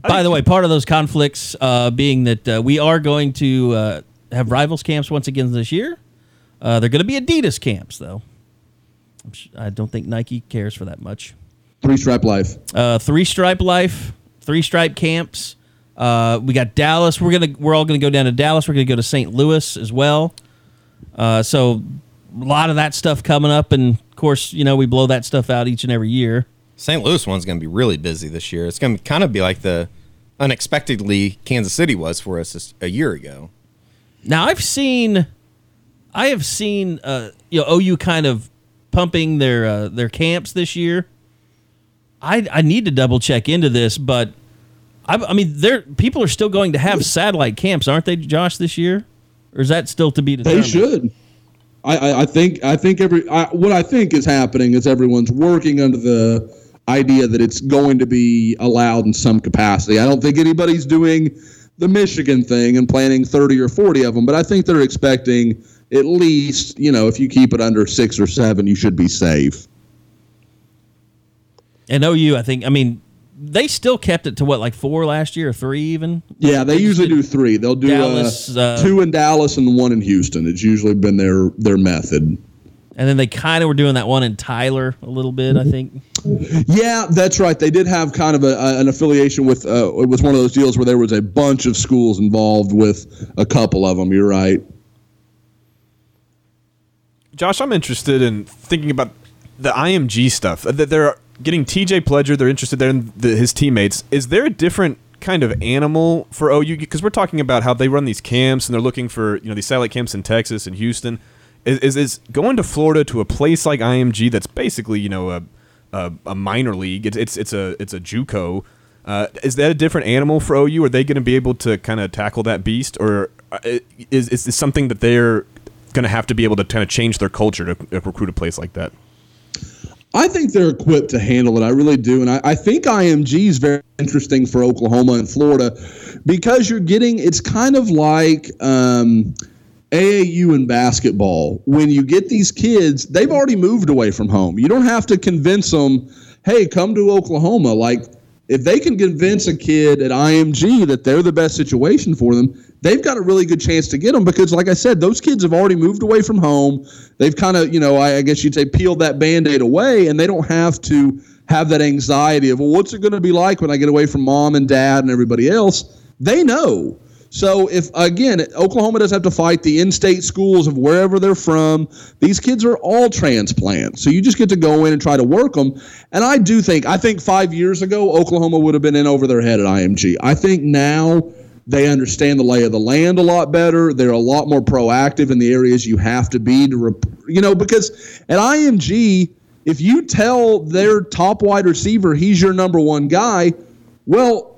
By the way, part of those conflicts uh, being that uh, we are going to uh, have rivals camps once again this year. Uh, they're going to be Adidas camps, though. I'm sh- I don't think Nike cares for that much. Three stripe life. Uh, three stripe life, three stripe camps. Uh, we got Dallas. We're gonna we're all gonna go down to Dallas. We're gonna go to St. Louis as well. Uh, so a lot of that stuff coming up, and of course, you know we blow that stuff out each and every year. St. Louis one's going to be really busy this year. It's going to kind of be like the unexpectedly Kansas City was for us a year ago. Now I've seen, I have seen, uh, you know, OU kind of pumping their uh, their camps this year. I I need to double check into this, but I, I mean, there people are still going to have satellite camps, aren't they, Josh, this year? Or is that still to be determined? They should. I, I, think I think every I, what I think is happening is everyone's working under the idea that it's going to be allowed in some capacity. I don't think anybody's doing the Michigan thing and planning 30 or 40 of them, but I think they're expecting at least, you know, if you keep it under 6 or 7, you should be safe. And OU, I think, I mean, they still kept it to what, like four last year or three even? Yeah, they usually do 3. They'll do Dallas, uh, uh, two in Dallas and one in Houston. It's usually been their their method. And then they kind of were doing that one in Tyler a little bit, I think. Yeah, that's right. They did have kind of a, a- an affiliation with. Uh, it was one of those deals where there was a bunch of schools involved with a couple of them. You're right. Josh, I'm interested in thinking about the IMG stuff. That they're getting TJ Pledger. They're interested there in the, his teammates. Is there a different kind of animal for OU? Because we're talking about how they run these camps and they're looking for you know these satellite camps in Texas and Houston. Is, is is going to Florida to a place like IMG that's basically you know a a, a minor league. It's it's it's a it's a JUCO. Uh, is that a different animal for OU? Are they going to be able to kind of tackle that beast, or uh, is is this something that they're going to have to be able to kind of change their culture to, to recruit a place like that? I think they're equipped to handle it. I really do. And I, I, think IMG is very interesting for Oklahoma and Florida because you're getting, it's kind of like um, AAU in basketball. When you get these kids, they've already moved away from home. You don't have to convince them, hey, come to Oklahoma. Like, if they can convince a kid at IMG that they're the best situation for them, they've got a really good chance to get them because, like I said, those kids have already moved away from home. They've kind of, you know, I, I guess you'd say peeled that band aid away, and they don't have to have that anxiety of, well, what's it going to be like when I get away from mom and dad and everybody else? They know. So if again, Oklahoma doesn't have to fight the in-state schools of wherever they're from. These kids are all transplants, so you just get to go in and try to work them. And I do think, I think five years ago, Oklahoma would have been in over their head at IMG. I think now they understand the lay of the land a lot better. They're a lot more proactive in the areas you have to be to, you know, because at IMG, if you tell their top wide receiver he's your number one guy, well,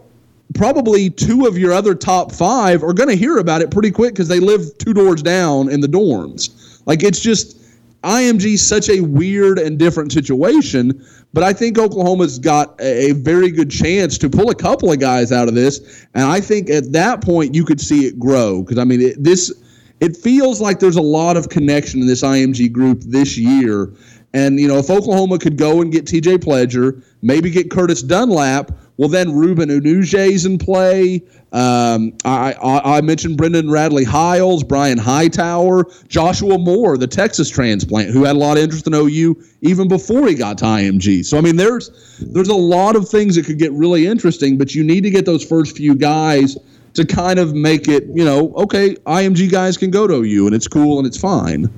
probably two of your other top five are going to hear about it pretty quick because they live two doors down in the dorms. Like it's just IMG such a weird and different situation. But I think Oklahoma's got a, a very good chance to pull a couple of guys out of this, and I think at that point you could see it grow because I mean it, this. It feels like there's a lot of connection in this IMG group this year. And, you know, if Oklahoma could go and get TJ Pledger, maybe get Curtis Dunlap, well, then Ruben Unuj's in play. Um, I, I, I, mentioned Brendan Radley Hiles, Brian Hightower, Joshua Moore, the Texas transplant, who had a lot of interest in OU even before he got to IMG. So I mean, there's there's a lot of things that could get really interesting, but you need to get those first few guys to kind of make it, you know, okay, IMG guys can go to OU and it's cool and it's fine.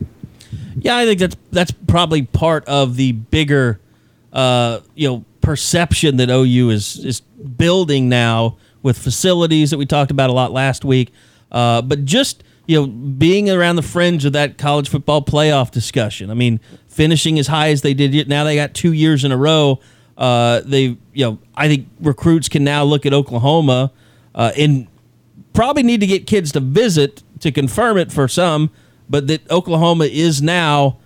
Yeah, I think that's that's probably part of the bigger, uh, you know perception that OU is is building now with facilities that we talked about a lot last week, uh, but just you know being around the fringe of that college football playoff discussion. I mean, finishing as high as they did, yet. now they got two years in a row. Uh, they you know I think recruits can now look at Oklahoma uh, and probably need to get kids to visit to confirm it for some, but that Oklahoma is now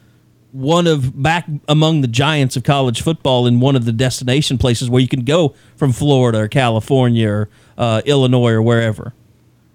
one of back among the giants of college football in one of the destination places where you can go from Florida or California or uh, Illinois or wherever.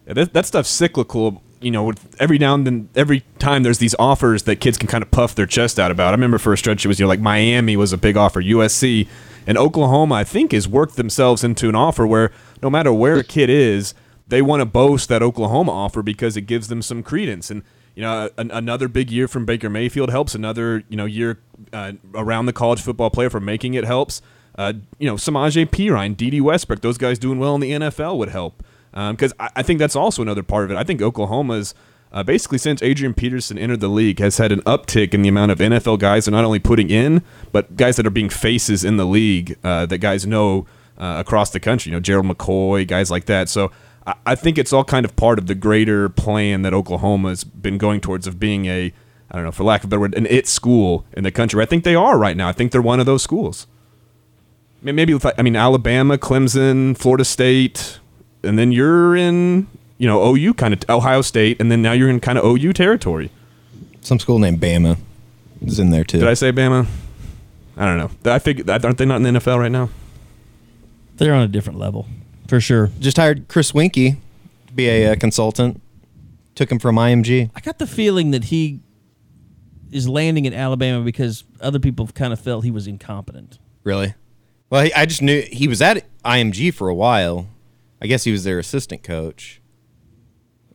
Yeah, that, that stuff's cyclical. You know, every now and then, every time there's these offers that kids can kind of puff their chest out about. I remember for a stretch it was you know like Miami was a big offer, USC, and Oklahoma I think has worked themselves into an offer where no matter where a kid is, they want to boast that Oklahoma offer because it gives them some credence and you know, an, another big year from Baker Mayfield helps. Another, you know, year uh, around the college football player for making it helps. Uh, you know, Samaje Perine, Dede Westbrook, those guys doing well in the NFL would help. Because um, I, I, think that's also another part of it. I think Oklahoma's uh, basically since Adrian Peterson entered the league has had an uptick in the amount of NFL guys they're not only putting in, but guys that are being faces in the league uh, that guys know uh, across the country. You know, Gerald McCoy, guys like that. So I think it's all kind of part of the greater plan that Oklahoma's been going towards of being a, I don't know, for lack of a better word, an it school in the country. I think they are right now. I think they're one of those schools. Maybe I mean Alabama, Clemson, Florida State, and then you're in you know OU kind of Ohio State, and then now you're in kind of OU territory. Some school named Bama is in there too. Did I say Bama? I don't know. I think aren't they not in the NFL right now? They're on a different level for sure. Just hired Chris Weinke to be a, uh, consultant. Took him from IMG. I got the feeling that he is landing in Alabama because other people kind of felt he was incompetent. Really? Well, he, I just knew he was at IMG for a while. I guess he was their assistant coach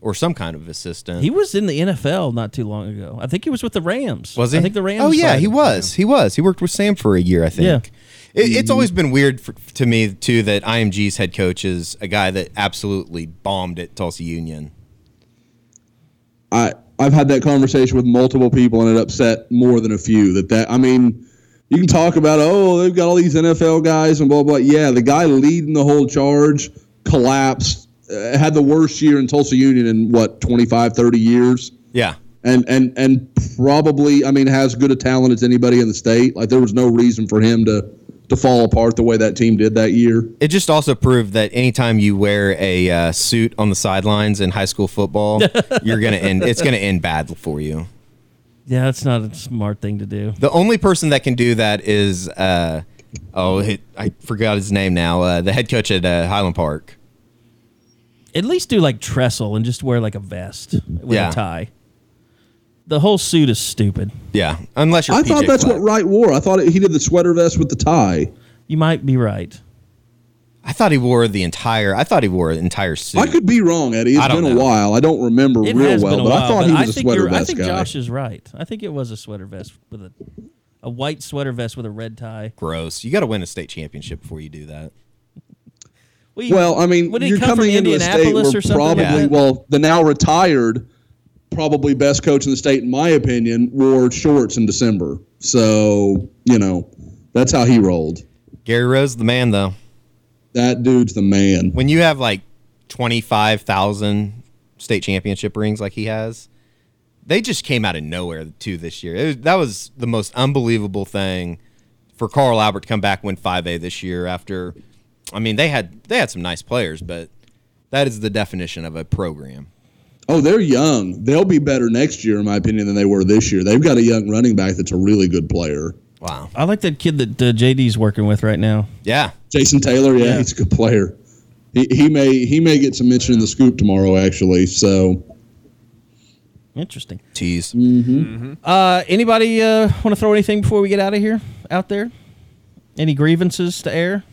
or some kind of assistant. He was in the NFL not too long ago. I think he was with the Rams. Was he? I think the Rams. Oh yeah, he was. He was. He worked with Sam for a year, I think. Yeah. It, it's always been weird for, to me too that IMG's head coach is a guy that absolutely bombed at Tulsa Union. I I've had that conversation with multiple people and it upset more than a few. That that I mean, you can talk about oh they've got all these NFL guys and blah blah. Yeah, the guy leading the whole charge collapsed. Uh, had the worst year in Tulsa Union in what 25, 30 years. Yeah. and and and probably, I mean, has good a talent as anybody in the state. Like there was no reason for him to to fall apart the way that team did that year. It just also proved that anytime you wear a uh, suit on the sidelines in high school football, you're gonna end. It's gonna end bad for you. Yeah, that's not a smart thing to do. The only person that can do that is uh, oh, it, I forgot his name now. Uh, the head coach at uh, Highland Park. At least do like Tressel and just wear like a vest with Yeah. a tie. The whole suit is stupid. Yeah, unless you're. I thought that's Fleck. what Wright wore. I thought he did the sweater vest with the tie. You might be right. I thought he wore the entire. I thought he wore an entire suit. I could be wrong, Eddie. It's I don't been a while. I don't remember It real has well, been a but while, I thought but he was a sweater you're- I think guy. Josh is right. I think it was a sweater vest with a a white sweater vest with a red tie. Gross. You got to win a state championship before you do that. you- Well, I mean, Would he you're come coming from into a state Indianapolis where or something probably, like that? well, the now retired, probably best coach in the state, in my opinion, wore shorts in December. So, you know, that's how he rolled. Gary Rose, the man, though. That dude's the man. When you have like twenty five thousand state championship rings, like he has, they just came out of nowhere too this year. It was, that was the most unbelievable thing for Carl Albert to come back and win five A this year. After, I mean, they had they had some nice players, but that is the definition of a program. Oh, they're young. They'll be better next year, in my opinion, than they were this year. They've got a young running back that's a really good player. Wow. I like that kid that uh, JD's working with right now. Yeah. Jason Taylor, yeah, Yeah. he's a good player. He, he may he may get some mention in the scoop tomorrow, actually. So Interesting. Tease. Uh, anybody uh, want to throw anything before we get out of here? Out there, any grievances to air?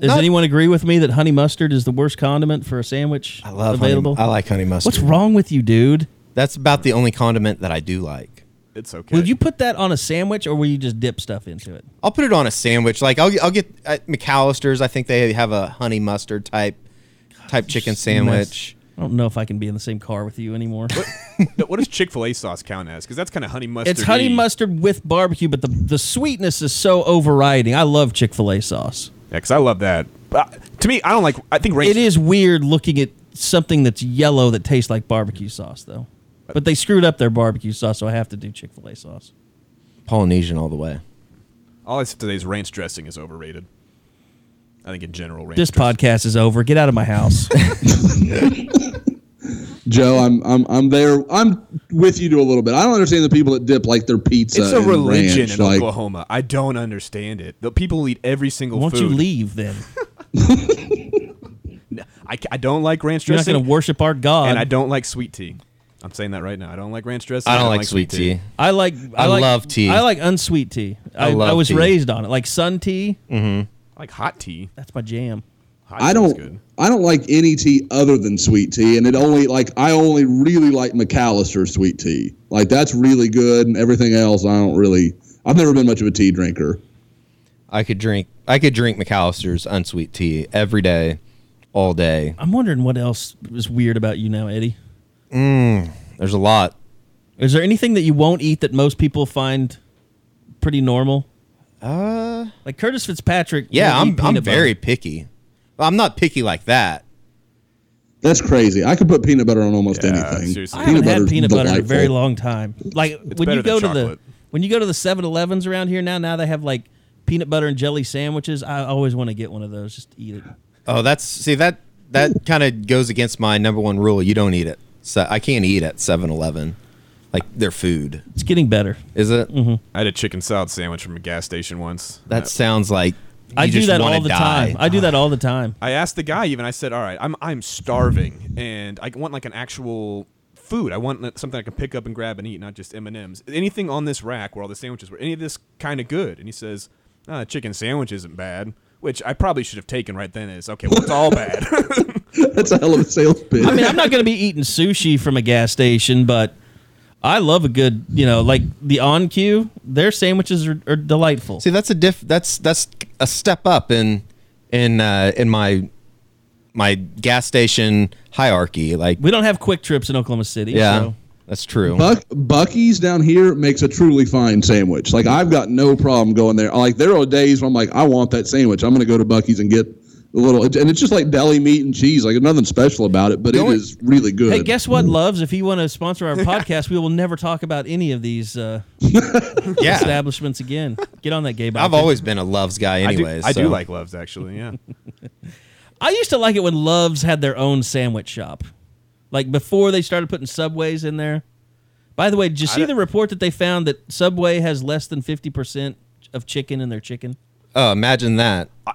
Does Not- anyone agree with me that honey mustard is the worst condiment for a sandwich I love available? Honey, I like honey mustard. What's wrong with you, dude? That's about the only condiment that I do like. It's okay. Would you put that on a sandwich, or will you just dip stuff into it? I'll put it on a sandwich. Like I'll I'll get at McAlister's. I think they have a honey mustard type type chicken sandwich. I don't know if I can be in the same car with you anymore. No, what does Chick Fil A sauce count as? Because that's kind of honey mustard. it's honey mustard with barbecue, but the the sweetness is so overriding. I love Chick Fil A sauce. Yeah, because I love that. But to me, I don't like. I think ranch. It is weird looking at something that's yellow that tastes like barbecue sauce, though. But they screwed up their barbecue sauce, so I have to do Chick Fil A sauce. Polynesian all the way. All I said today is ranch dressing is overrated. I think in general, ranch. This dressing- podcast is over. Get out of my house. Joe, I'm I'm I'm there. I'm with you to a little bit. I don't understand the people that dip like their pizza. It's a in religion ranch. in Like, Oklahoma. I don't understand it. The people who eat every single Won't food. you leave then? I, I don't like ranch dressing. You're not going to worship our God. and I don't like sweet tea. I'm saying that right now. I don't like ranch dressing. I don't like sweet tea. I like. I, I like, love tea. I like unsweet tea. I, I I, was tea. raised on it, like sun tea. I like hot tea. That's my jam. Hot I don't Good. I don't like any tea other than sweet tea, and it only like I only really like McAlister's sweet tea. Like that's really good, and everything else I don't really. I've never been much of a tea drinker. I could drink I could drink McAlister's unsweet tea every day, all day. I'm wondering what else is weird about you now, Eddie. Mm, there's a lot. Is there anything that you won't eat that most people find pretty normal? Uh Like Curtis Fitzpatrick. yeah, I'm I'm butter. very picky. Well, I'm not picky like that. That's crazy. I could put peanut butter on almost Yeah, anything. seriously. I haven't had butter's peanut butter in a very long time. Like when better you go to than the chocolate. when you go to the 7-Elevens around here now, now they have like peanut butter and jelly sandwiches. I always want to get one of those just to eat it. Oh, that's see that that kind of goes against my number one rule. You don't eat it. So I can't eat at 7-Eleven. Like their food. It's getting better. Is it? Mm-hmm. I had a chicken salad sandwich from a gas station once. That sounds like I do that all the die. time. I do that all the time. I asked the guy even. I said, "All right, I'm I'm starving, and I want like an actual food. I want something I can pick up and grab and eat, not just M and M's. Anything on this rack where all the sandwiches were, any of this kind of good?" And he says, ah, "Chicken sandwich isn't bad." Which I probably should have taken right then. Is okay. Well, it's all bad. That's a hell of a sales pitch. I mean, I'm not going to be eating sushi from a gas station, but I love a good, you know, like the OnCue. Their sandwiches are, are delightful. See, that's a diff. That's that's a step up in in uh, in my my gas station hierarchy. Like, We don't have QuikTrips in Oklahoma City. yeah, so- that's true. Buck Bucky's down here makes a truly fine sandwich. Like I've got no problem going there. Like there are days where I'm like, I want that sandwich. I'm going to go to Bucky's and get A little, and it's just like deli meat and cheese. Like nothing special about it, but Going- it is really good. Hey, guess what, Love's? If you want to sponsor our podcast, we will never talk about any of these uh, Yeah. establishments again. Get on that gay I've always been a Love's guy, I do, anyways. I do like Love's actually. Yeah. I used to like it when Love's had their own sandwich shop, like before they started putting Subways in there. By the way, did you see don't- the report that they found that Subway has less than fifty percent of chicken in their chicken? Oh, imagine that. I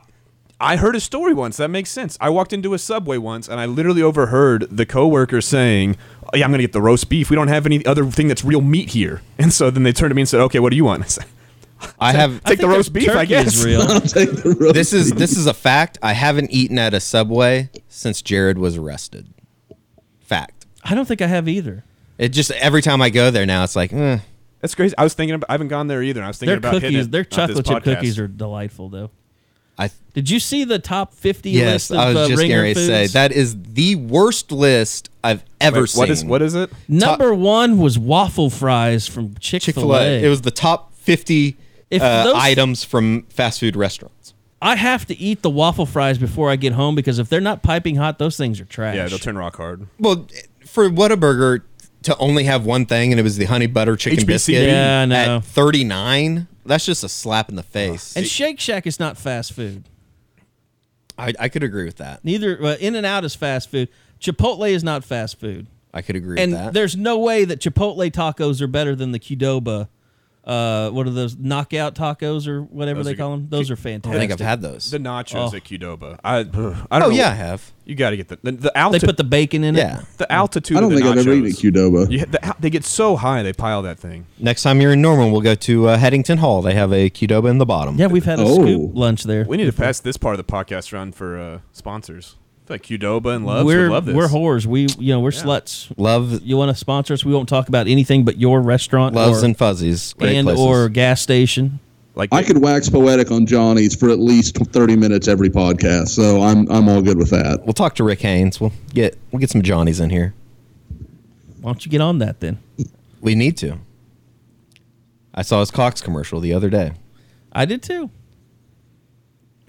heard a story once that makes sense. I walked into a Subway once and I literally overheard the coworker saying, oh, "Yeah, I'm going to get the roast beef. We don't have any other thing that's real meat here." And so then they turned to me and said, "Okay, what do you want?" I said, I have. Take the roast beef, I turkey is guess. real. I'll take the roast This is this is a fact. I haven't eaten at a Subway since Jared was arrested. Fact. I don't think I have either. It just every time I go there now, it's like, eh. That's crazy. I was thinking about. I haven't gone there either. I was thinking Their about hitting cookies, it their chocolate chip podcast. cookies are delightful, though. I Did you see the top fifty yes, list of I was uh, just ringer going to foods? say that is the worst list I've ever Wait, seen. what is what is it? Number one was waffle fries from Chick Chick Fil Fil A? A. It was the top fifty If uh, those- items from fast food restaurants. I have to eat the waffle fries before I get home because if they're not piping hot, those things are trash. Yeah, they'll turn rock hard. Well, for Whataburger to only have one thing and it was the honey butter chicken HBCB. biscuit Yeah, I know. at 39, that's just a slap in the face. And Shake Shack is not fast food. I, I could agree with that. Neither uh, In and Out is fast food. Chipotle is not fast food. I could agree And with that. there's no way that Chipotle tacos are better than the Qdoba. Uh, what are those knockout tacos or whatever Those they are call good. them? Those are fantastic. I fantastic. think I've had those. The nachos Oh. at Qdoba. I, I don't oh know. yeah, I have. You got to get the the, the They altitude. put the bacon in Yeah. it. the altitude. I don't of the think I've ever eaten at Qdoba. You, the, al- they get so high they pile that thing. Next time you're in Norman, we'll go to uh, Headington Hall. They have a Qdoba in the bottom. Yeah, we've had a Oh. scoop lunch there. We need to pass this part of the podcast around for uh, sponsors. I feel like Qdoba and Loves we're would love this. we're whores. We you know we're sluts. Love You want to sponsor us? We won't talk about anything but your restaurant loves or, and Fuzzy's. Great and places. or gas station. like I could wax poetic on Johnnie's for at least thirty minutes every podcast, so I'm I'm all good with that. we'll talk to Rick Haynes. We'll get we'll get some Johnnie's in here. Why don't you get on that then? We need to. I saw his Cox commercial the other day. I did too.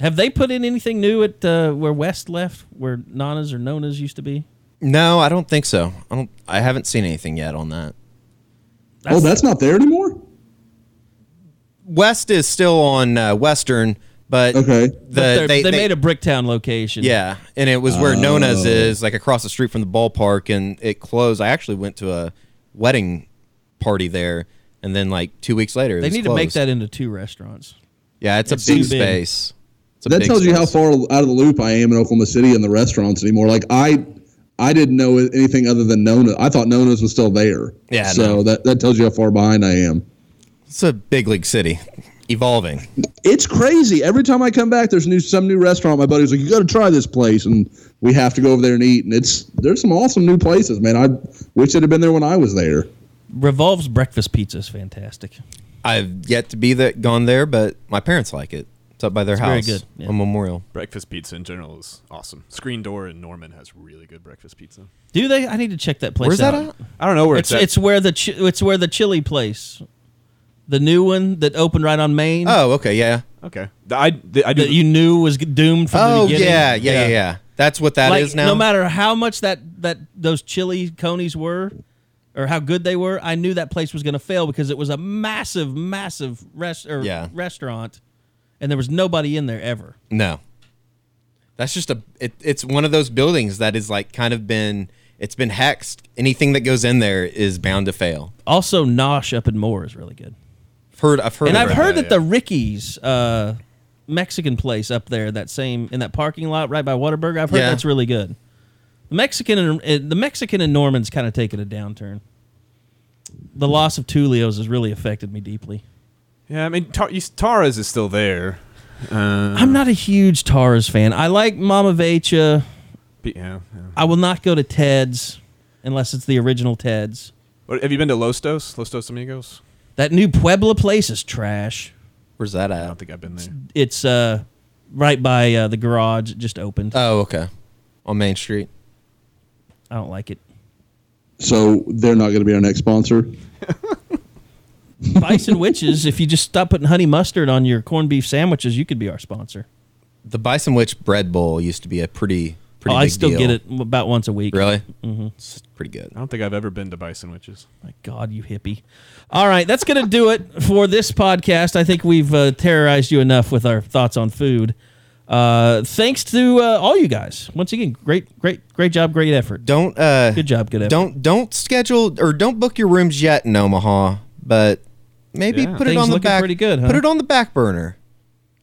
Have they put in anything new at uh, where West left, where Nanas or Nonas used to be? No, I don't think so. I don't. I haven't seen anything yet on that. oh, that's not there anymore. West is still on uh, Western, but Okay. the, But they're- they, they, they- made a Bricktown location. yeah, and it was where Nona's is, like across the street from the ballpark, and it closed. I actually went to a wedding party there, and then like two weeks later, it they was need to make that into two restaurants. Yeah, it's, It's a big space. big. Space. It's a That big tells you how far out of the loop I am in Oklahoma City and the restaurants anymore. Like I, I didn't know anything other than Nona. I thought Nona's was still there. Yeah, So no. that that tells you how far behind I am. It's a big league city, evolving. It's crazy. Every time I come back, there's new some new restaurant. My buddy's like, "You got to try this place," and we have to go over there and eat. And it's there's some awesome new places, man. I wish it had been there when I was there. Revolve's breakfast pizza is fantastic. I've yet to be that gone there, but my parents like it. It's up by their very house good, yeah. on Memorial. breakfast pizza in general is awesome. Screen Door in Norman has really good breakfast pizza. Do they? I need to check that place Where's out. that at? I don't know where It's it's, at. it's where the chi- it's where the chili place, the new one that opened right on Main. Oh, okay, yeah. okay. I, I do. that you knew was doomed from the Oh, beginning. yeah, yeah, yeah, yeah. That's what that is like, now. No matter how much that that those chili conies were, or how good they were, I knew that place was going to fail because it was a massive, massive rest or Yeah. restaurant, and there was nobody in there ever. No. That's just a. It, it's one of those buildings that is like kind of been. It's been hexed. Anything that goes in there is bound to fail. Also, Nosh up in Moore is really good, I've heard. I've heard. and I've heard yeah, that the Ricky's uh, Mexican place up there, that same in that parking lot right by Whataburger, I've heard Yeah. that's really good. The Mexican and uh, the Mexican in Norman's kind of taken a downturn. The loss of Tulio's has really affected me deeply. Yeah, I mean, Tar- Tara's is still there. Uh, I'm not a huge Tara's fan. I like Mama Vecha. yeah, yeah. I will not go to Ted's unless it's the original Ted's. What, have you been to Los Dos? Los Dos Amigos? That new Puebla place is trash. Where's that at? I don't think I've been there. It's uh right by uh, the garage. It just opened. Oh, okay. On Main Street. I don't like it. So they're not going to be our next sponsor. Bison Witches. If you just stop putting honey mustard on your corned beef sandwiches, you could be our sponsor. The Bison Witch Bread Bowl used to be a pretty pretty. Oh, big I still deal. get it about once a week. Really? Mm-hmm. It's pretty good. I don't think I've ever been to Bison Witches. My God, you hippie. All right, that's going to do it for this podcast. I think we've uh, terrorized you enough with our thoughts on food. Uh, thanks to uh, all you guys. Once again, great, great, great job, great effort. Don't uh, Good job, good effort. Don't don't schedule or don't book your rooms yet in Omaha, but maybe Yeah. put it on the back. pretty good, huh? Put it on the back burner.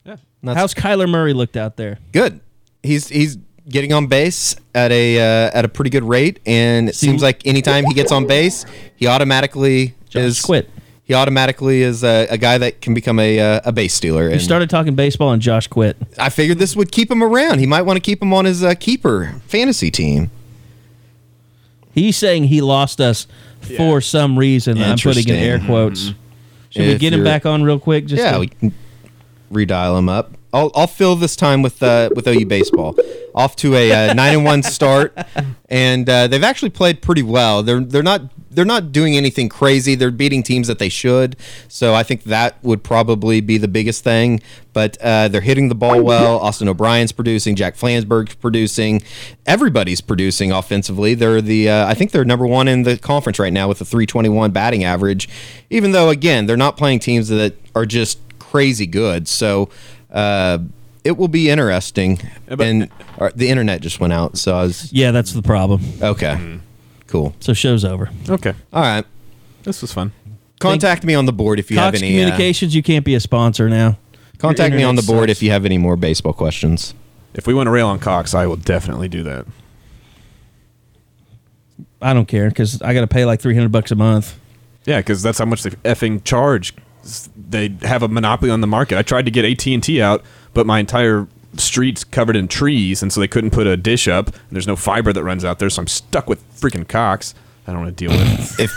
Yeah. That's How's Kyler Murray looked out there? good. He's he's getting on base at a uh, at a pretty good rate, and it seems like anytime he gets on base, he automatically Josh is quit. He automatically is a, a guy that can become a uh, a base stealer. You And started talking baseball and Josh quit. I figured this would keep him around. He might want to keep him on his uh, keeper fantasy team. He's saying he lost us for some reason. I'm putting in air Interesting. quotes. Should we If get him you're- back on real quick? Just yeah, to- we can redial him up. I'll, I'll fill this time with uh, with OU baseball. Off to a uh, nine and one start, and uh, they've actually played pretty well. They're they're not they're not doing anything crazy. They're beating teams that they should. So I think that would probably be the biggest thing. But uh, they're hitting the ball well. Austin O'Brien's producing. Jack Flansburgh's producing. Everybody's producing offensively. They're the uh, I think they're number one in the conference right now with a 321 batting average. Even though again they're not playing teams that are just crazy good. So uh, it will be interesting. but- and uh, the internet just went out, so I was yeah, that's the problem. okay. Cool. So show's over. Okay. All right. This was fun. Contact me on the board if you Cox have any. uh, Communications, you can't be a sponsor now. contact me on the internet board sucks. if you have any more baseball questions. If we want to rail on Cox, I will definitely do that. I don't care because I got to pay like 300 bucks a month. Yeah, because that's how much they effing charge. They have a monopoly on the market. I tried to get AT and T out, but my entire street's covered in trees, and so they couldn't put a dish up. And there's no fiber that runs out there, so I'm stuck with freaking Cox. I don't want to deal with. it. If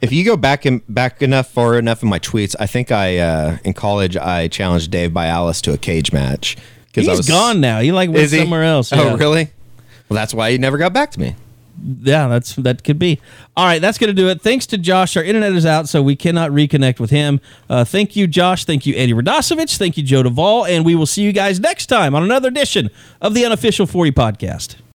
if you go back and back enough far enough in my tweets, I think I uh, in college I challenged Dave by Alice to a cage match He's I was gone now. He like went Is he? somewhere else. yeah. Oh, really? Well, that's why he never got back to me. Yeah, that's that could be. All right, that's going to do it. Thanks to Josh. Our internet is out, so we cannot reconnect with him. Uh, thank you, Josh. Thank you, Eddie Radosevich. Thank you, Joe Duvall. And we will see you guys next time on another edition of the Unofficial 40 Podcast.